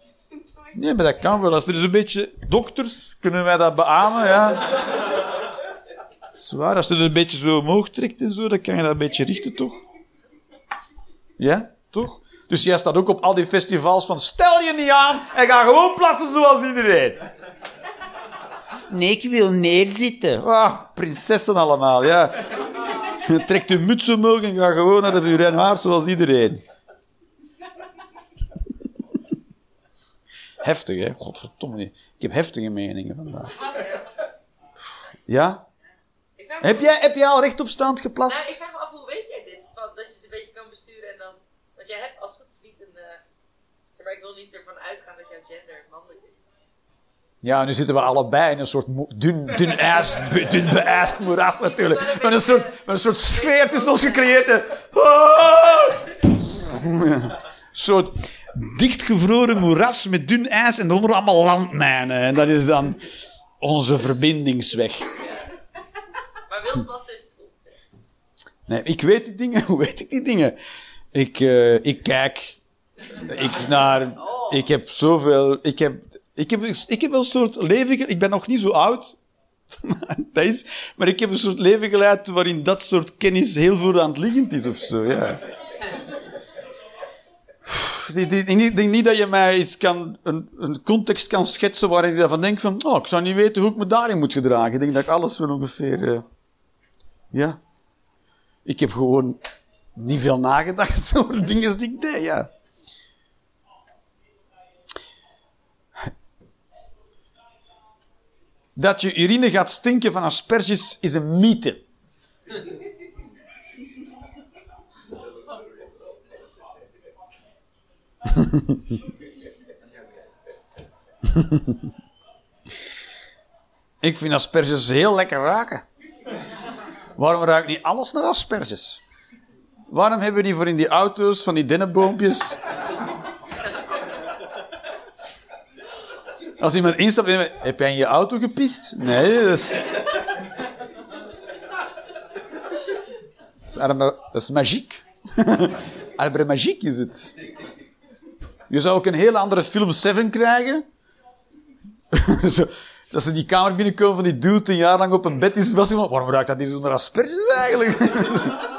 Nee, maar dat kan wel. Als er dus een beetje dokters, kunnen wij dat beamen, ja. Dat is waar. Als je het een beetje zo omhoog trekt en zo, dan kan je dat een beetje richten, toch? Ja, toch? Dus jij staat ook op al die festivals van stel je niet aan en ga gewoon plassen zoals iedereen. Nee, ik wil neerzitten. Ah, prinsessen allemaal, ja. Trekt uw muts omhoog en ga gewoon naar de haar zoals iedereen. Heftig, hè? Godverdomme. Ik heb heftige meningen vandaag. Ja? Heb jij, heb jij al rechtopstaand geplast? ik vraag me af, hoe weet jij dit? Dat je het een beetje kan besturen en dan... Want jij hebt als het niet een... eh, maar ik wil niet ervan uitgaan dat jouw gender mannelijk is. Ja, nu zitten we allebei in een soort dun, dun, ijs, dun beijsd moeras natuurlijk. Met een soort, met een soort sfeer tussen ons gecreëerd. Ah! Een soort dichtgevroren moeras met dun ijs en daaronder allemaal landmijnen. En dat is dan onze verbindingsweg. Maar wildplassen is top. Nee, ik weet die dingen. Hoe weet ik die dingen? Ik, eh, ik kijk ik naar... Ik heb zoveel... Ik heb, ik heb, ik heb een soort leven... Ik ben nog niet zo oud. dat is, maar ik heb een soort leven geleid waarin dat soort kennis heel voor de hand liggend is of zo, ja. Ik denk niet, dat je mij iets kan, een, een context kan schetsen waarin ik daarvan denk van, oh, ik zou niet weten hoe ik me daarin moet gedragen. Ik denk dat ik alles wel ongeveer, eh, ja. Ik heb gewoon niet veel nagedacht over dingen die ik deed, ja. Dat je urine gaat stinken van asperges is een mythe. Ik vind asperges heel lekker raken. Waarom ruikt niet alles naar asperges? Waarom hebben we die voor in die auto's van die dennenboompjes? Als iemand instapt, heb jij in je auto gepist? Nee, dat is... Dat is, dat is magiek. Arbre magiek is het. Je zou ook een hele andere film Seven krijgen. Zo, dat ze die kamer binnenkomen van die dude een jaar lang op een bed is. Waarom ruikt dat niet zonder asperges eigenlijk?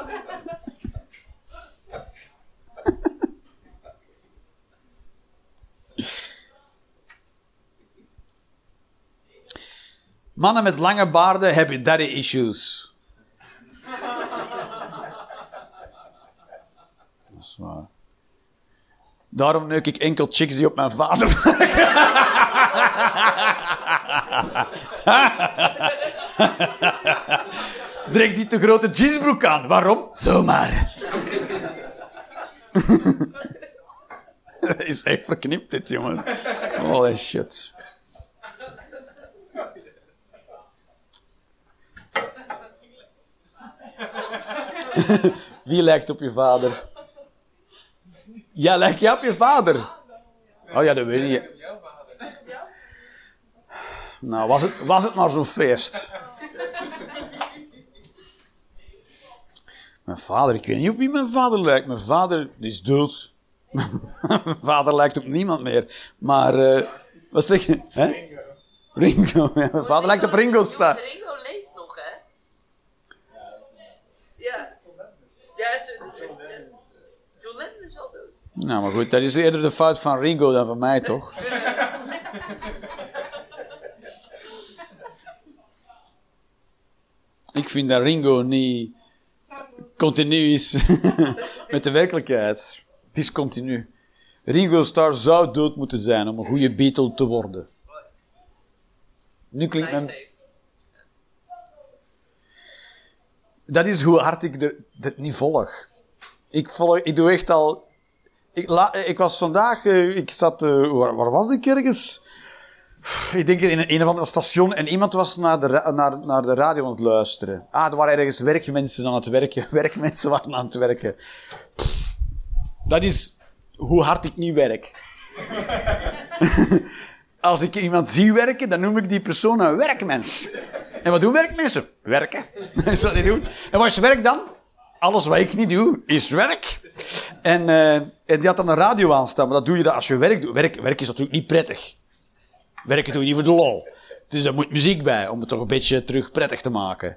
Mannen met lange baarden hebben daddy issues. Dat is waar. Daarom neuk ik enkel chicks die op mijn vader Trek die te grote jeansbroek aan. Waarom? Zomaar. Dat is echt verknipt, dit, jongen. Holy shit. Wie lijkt op je vader? Ja, lijkt jij op je vader? Oh ja, dat weet niet. Nou, was het, was het maar zo'n feest. Mijn vader, ik weet niet op wie mijn vader lijkt. Mijn vader is dood. mijn vader lijkt op niemand meer. Maar, eh, wat zeg je? Hè? Ringo. Mijn vader lijkt op Ringo Starr. Ringo leeft nog, hè? Ja. Ja, ze, John Lennon is al dood. Nou, maar goed, dat is eerder de fout van Ringo dan van mij, toch? Ik vind dat Ringo niet continu is met de werkelijkheid. Het is continu. Ringo Starr zou dood moeten zijn om een goede Beatle te worden. Nu klinkt mijn... Dat is hoe hard ik de- dit niet volg. Ik, volg, ik doe echt al. Ik, la- ik was vandaag. eh, ik zat. eh, waar, was ik ergens? Ik denk in een, een of ander station en iemand was naar de, naar, naar de radio aan het luisteren. Ah, er waren ergens werkmensen aan het werken. Werkmensen waren aan het werken. Dat is hoe hard ik niet werk. Als ik iemand zie werken, dan noem ik die persoon een werkmens. En wat doen werkmensen? Werken. is dat niet doen? En wat is werk dan? Alles wat ik niet doe, is werk. En, eh, en die had dan een radio aanstaan, maar dat doe je dan als je werk doet. Werk, werk is natuurlijk niet prettig. Werken doe je niet voor de lol. Dus er moet muziek bij, om het toch een beetje terug prettig te maken.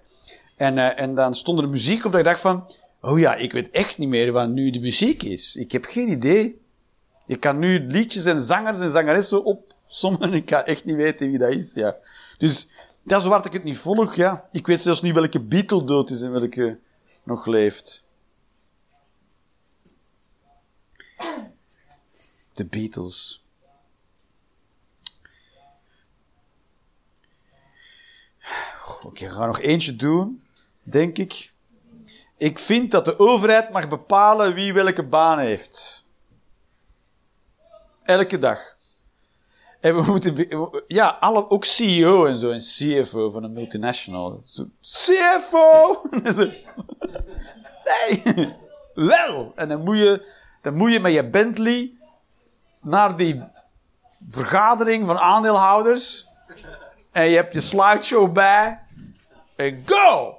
En, eh, en dan stond er muziek op dat ik dacht van... Oh ja, ik weet echt niet meer wat nu de muziek is. Ik heb geen idee. Je kan nu liedjes en zangers en zangeressen opsommen. Ik kan echt niet weten wie dat is, ja. Dus dat is waar ik het niet volg, ja. Ik weet zelfs niet welke Beatle dood is en welke nog leeft. De Beatles. Oké, we gaan nog eentje doen, denk ik. Ik vind dat de overheid mag bepalen wie welke baan heeft. Elke dag. En we moeten, ja, alle, ook CEO en zo, en CFO van een multinational. CFO! nee, wel! En dan moet, je, dan moet je met je Bentley naar die vergadering van aandeelhouders. En je hebt je slideshow bij. En go!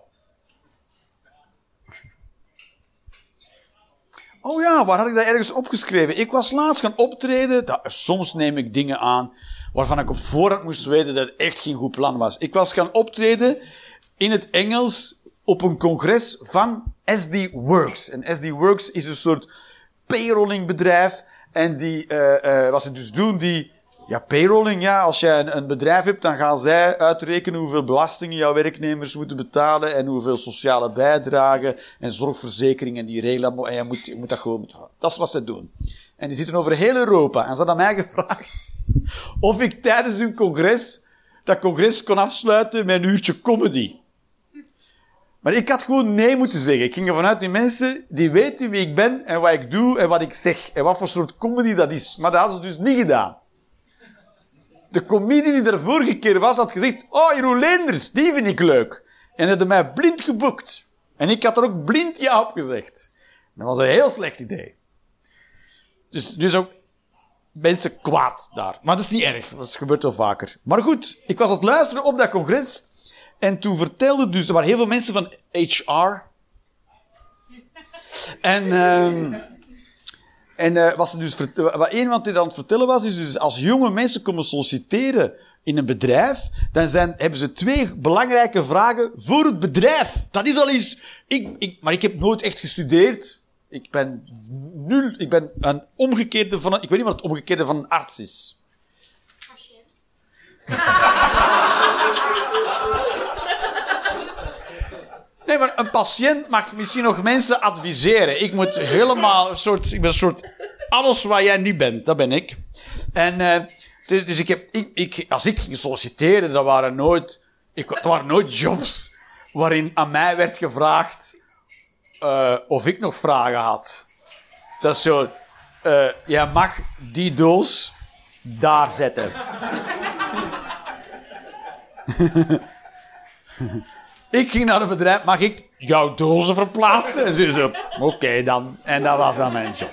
Oh ja, waar had ik dat ergens opgeschreven? Ik was laatst gaan optreden. Soms neem ik dingen aan waarvan ik op voorhand moest weten dat het echt geen goed plan was. Ik was gaan optreden in het Engels op een congres van SD Works. En SD Works is een soort payrollingbedrijf. En die, eh, eh, wat ze dus doen, die, ja, payrolling, ja, als jij een, een bedrijf hebt, dan gaan zij uitrekenen hoeveel belastingen jouw werknemers moeten betalen en hoeveel sociale bijdragen en zorgverzekeringen die regelen. En je moet, je moet dat gewoon betalen. Dat is wat ze doen. En die zitten over heel Europa. En ze hadden mij gevraagd of ik tijdens hun congres dat congres kon afsluiten met een uurtje comedy. Maar ik had gewoon nee moeten zeggen. Ik ging ervan uit, die mensen, die weten wie ik ben en wat ik doe en wat ik zeg. En wat voor soort comedy dat is. Maar dat hadden ze dus niet gedaan. De comedie die er vorige keer was, had gezegd, oh, Jeroen Leenders, die vind ik leuk. En hadden mij blind geboekt. En ik had er ook blind ja op gezegd. Dat was een heel slecht idee. Dus, dus ook mensen kwaad daar. Maar dat is niet erg, dat gebeurt wel vaker. Maar goed, ik was aan het luisteren op dat congres. En toen vertelde dus, er waren heel veel mensen van HR. En, ehm en eh, wat, ze dus, vert- wat iemand die aan het vertellen was, is dus als jonge mensen komen solliciteren in een bedrijf, dan zijn, hebben ze twee belangrijke vragen voor het bedrijf. Dat is al iets. Ik, ik, maar ik heb nooit echt gestudeerd. Ik ben nul, ik ben een omgekeerde van een, ik weet niet wat het omgekeerde van een arts is. Patiënt. Nee, maar een patiënt mag misschien nog mensen adviseren. Ik moet helemaal een soort, ik ben een soort, alles waar jij nu bent, dat ben ik. En, eh, dus, dus ik heb, ik, ik, als ik ging dat waren nooit, ik, dat waren nooit jobs waarin aan mij werd gevraagd, eh, of ik nog vragen had. Dat is zo, eh, jij mag die doos daar zetten. Ik ging naar het bedrijf, mag ik jouw dozen verplaatsen? En ze oké dan. En dat was dan mijn job.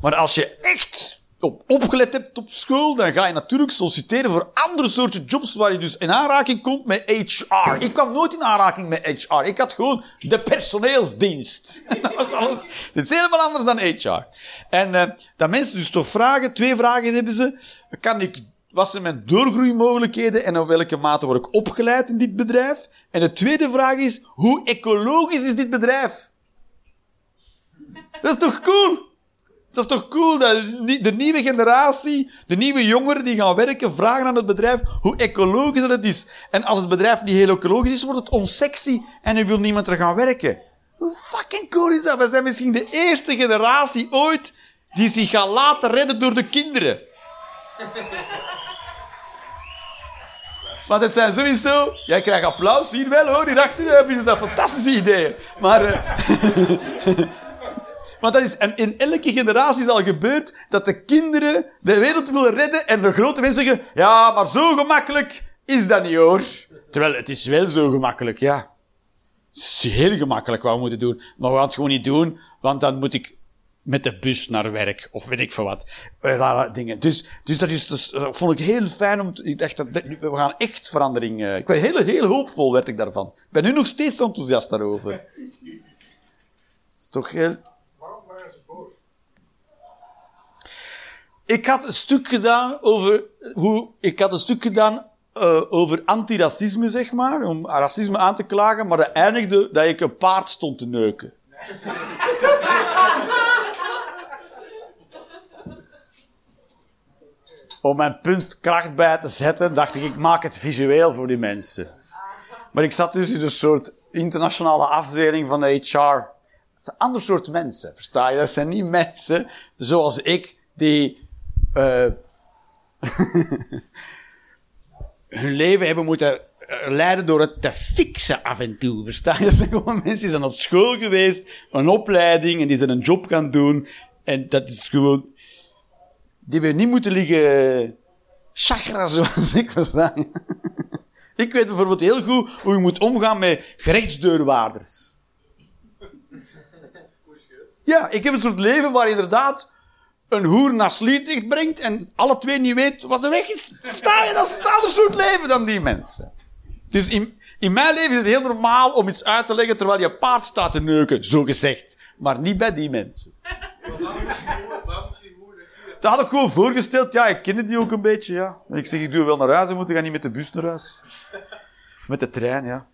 Maar als je echt op, opgelet hebt op school, dan ga je natuurlijk solliciteren voor andere soorten jobs waar je dus in aanraking komt met HR. Ik kwam nooit in aanraking met HR. Ik had gewoon de personeelsdienst. Dit is helemaal anders dan HR. En eh, dat mensen dus toch vragen, twee vragen hebben ze. Kan ik, wat zijn mijn doorgroeimogelijkheden en op welke mate word ik opgeleid in dit bedrijf? En de tweede vraag is, hoe ecologisch is dit bedrijf? Dat is toch cool? Dat is toch cool dat de nieuwe generatie, de nieuwe jongeren die gaan werken, vragen aan het bedrijf hoe ecologisch dat het is. En als het bedrijf niet heel ecologisch is, wordt het onsexy en dan wil niemand er gaan werken. Hoe fucking cool is dat? We zijn misschien de eerste generatie ooit die zich gaat laten redden door de kinderen. Want het zijn sowieso... Jij krijgt applaus hier wel hoor, hierachter hebben ze dat fantastische ideeën. Maar... eh, Want dat is, en in elke generatie is al gebeurd dat de kinderen de wereld willen redden en de grote mensen zeggen, ja, maar zo gemakkelijk is dat niet hoor. Terwijl het is wel zo gemakkelijk, ja. Het is heel gemakkelijk wat we moeten doen. Maar we gaan het gewoon niet doen, want dan moet ik met de bus naar werk, of weet ik veel wat. Eh, Rare dingen. Dus, dus dat is, dus, dat vond ik heel fijn om, te- ik dacht, dat, we gaan echt verandering, eh, ik ben heel, heel hoopvol werd ik daarvan. Ik ben nu nog steeds enthousiast daarover. Het is toch heel, Waarom waren ze boos? Ik had een stuk gedaan over hoe, ik had een stuk gedaan eh, over antiracisme, zeg maar, om racisme aan te klagen, maar dat eindigde dat ik een paard stond te neuken. Om mijn punt kracht bij te zetten, dacht ik, ik maak het visueel voor die mensen. Maar ik zat dus in een soort internationale afdeling van de HR. Het is een ander soort mensen, versta je? Dat zijn niet mensen zoals ik, die... eh hun leven hebben moeten leiden door het te fixen af en toe. Verstaan je? Dat zijn gewoon mensen die zijn op school geweest, een opleiding, en die zijn een job gaan doen. En dat is gewoon... Die hebben niet moeten liggen chakra, zoals ik, verstaan? Ik weet bijvoorbeeld heel goed hoe je moet omgaan met gerechtsdeurwaarders. Ja, ik heb een soort leven waar inderdaad een hoer naar Sliedrecht brengt en alle twee niet weet wat de weg is. Sta je, dat is een ander soort leven dan die mensen. Dus in, in mijn leven is het heel normaal om iets uit te leggen terwijl je paard staat te neuken, zo gezegd. Maar niet bij die mensen. Dat had ik gewoon voorgesteld. Ja, ik ken die ook een beetje, ja. Ik zeg, ik doe wel naar huis moet ik niet met de bus naar huis. Of met de trein, ja.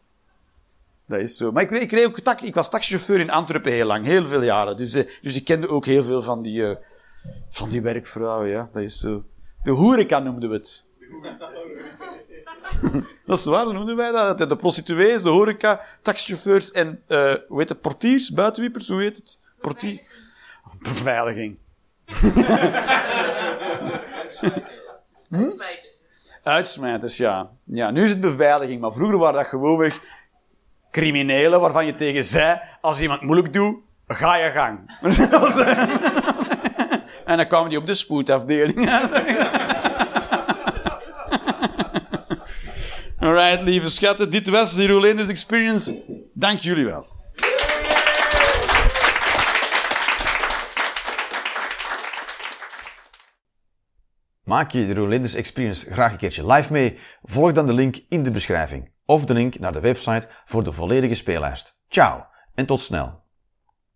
Dat is zo. Maar ik, ik, ook ik was taxichauffeur in Antwerpen heel lang, heel veel jaren. Dus, eh, dus ik kende ook heel veel van die, eh, van die werkvrouwen, ja. Dat is zo. De horeca noemden we het. dat is waar, hoe noemden wij dat. De prostituees, de horeca, taxichauffeurs en, eh hoe heet het, portiers, buitenwiepers, hoe heet het? Portier. Beveiliging. Smijten. Uitsmijters, ja. Ja, nu is het beveiliging, maar vroeger waren dat gewoonweg criminelen waarvan je tegen zei, als iemand moeilijk doet, ga je gang. en dan kwamen die op de spoedafdeling. Alright, lieve schatten, dit was de Rolanders Experience. Dank jullie wel. Maak je de Rolanders Experience graag een keertje live mee? Volg dan de link in de beschrijving of de link naar de website voor de volledige speellijst. Ciao en tot snel.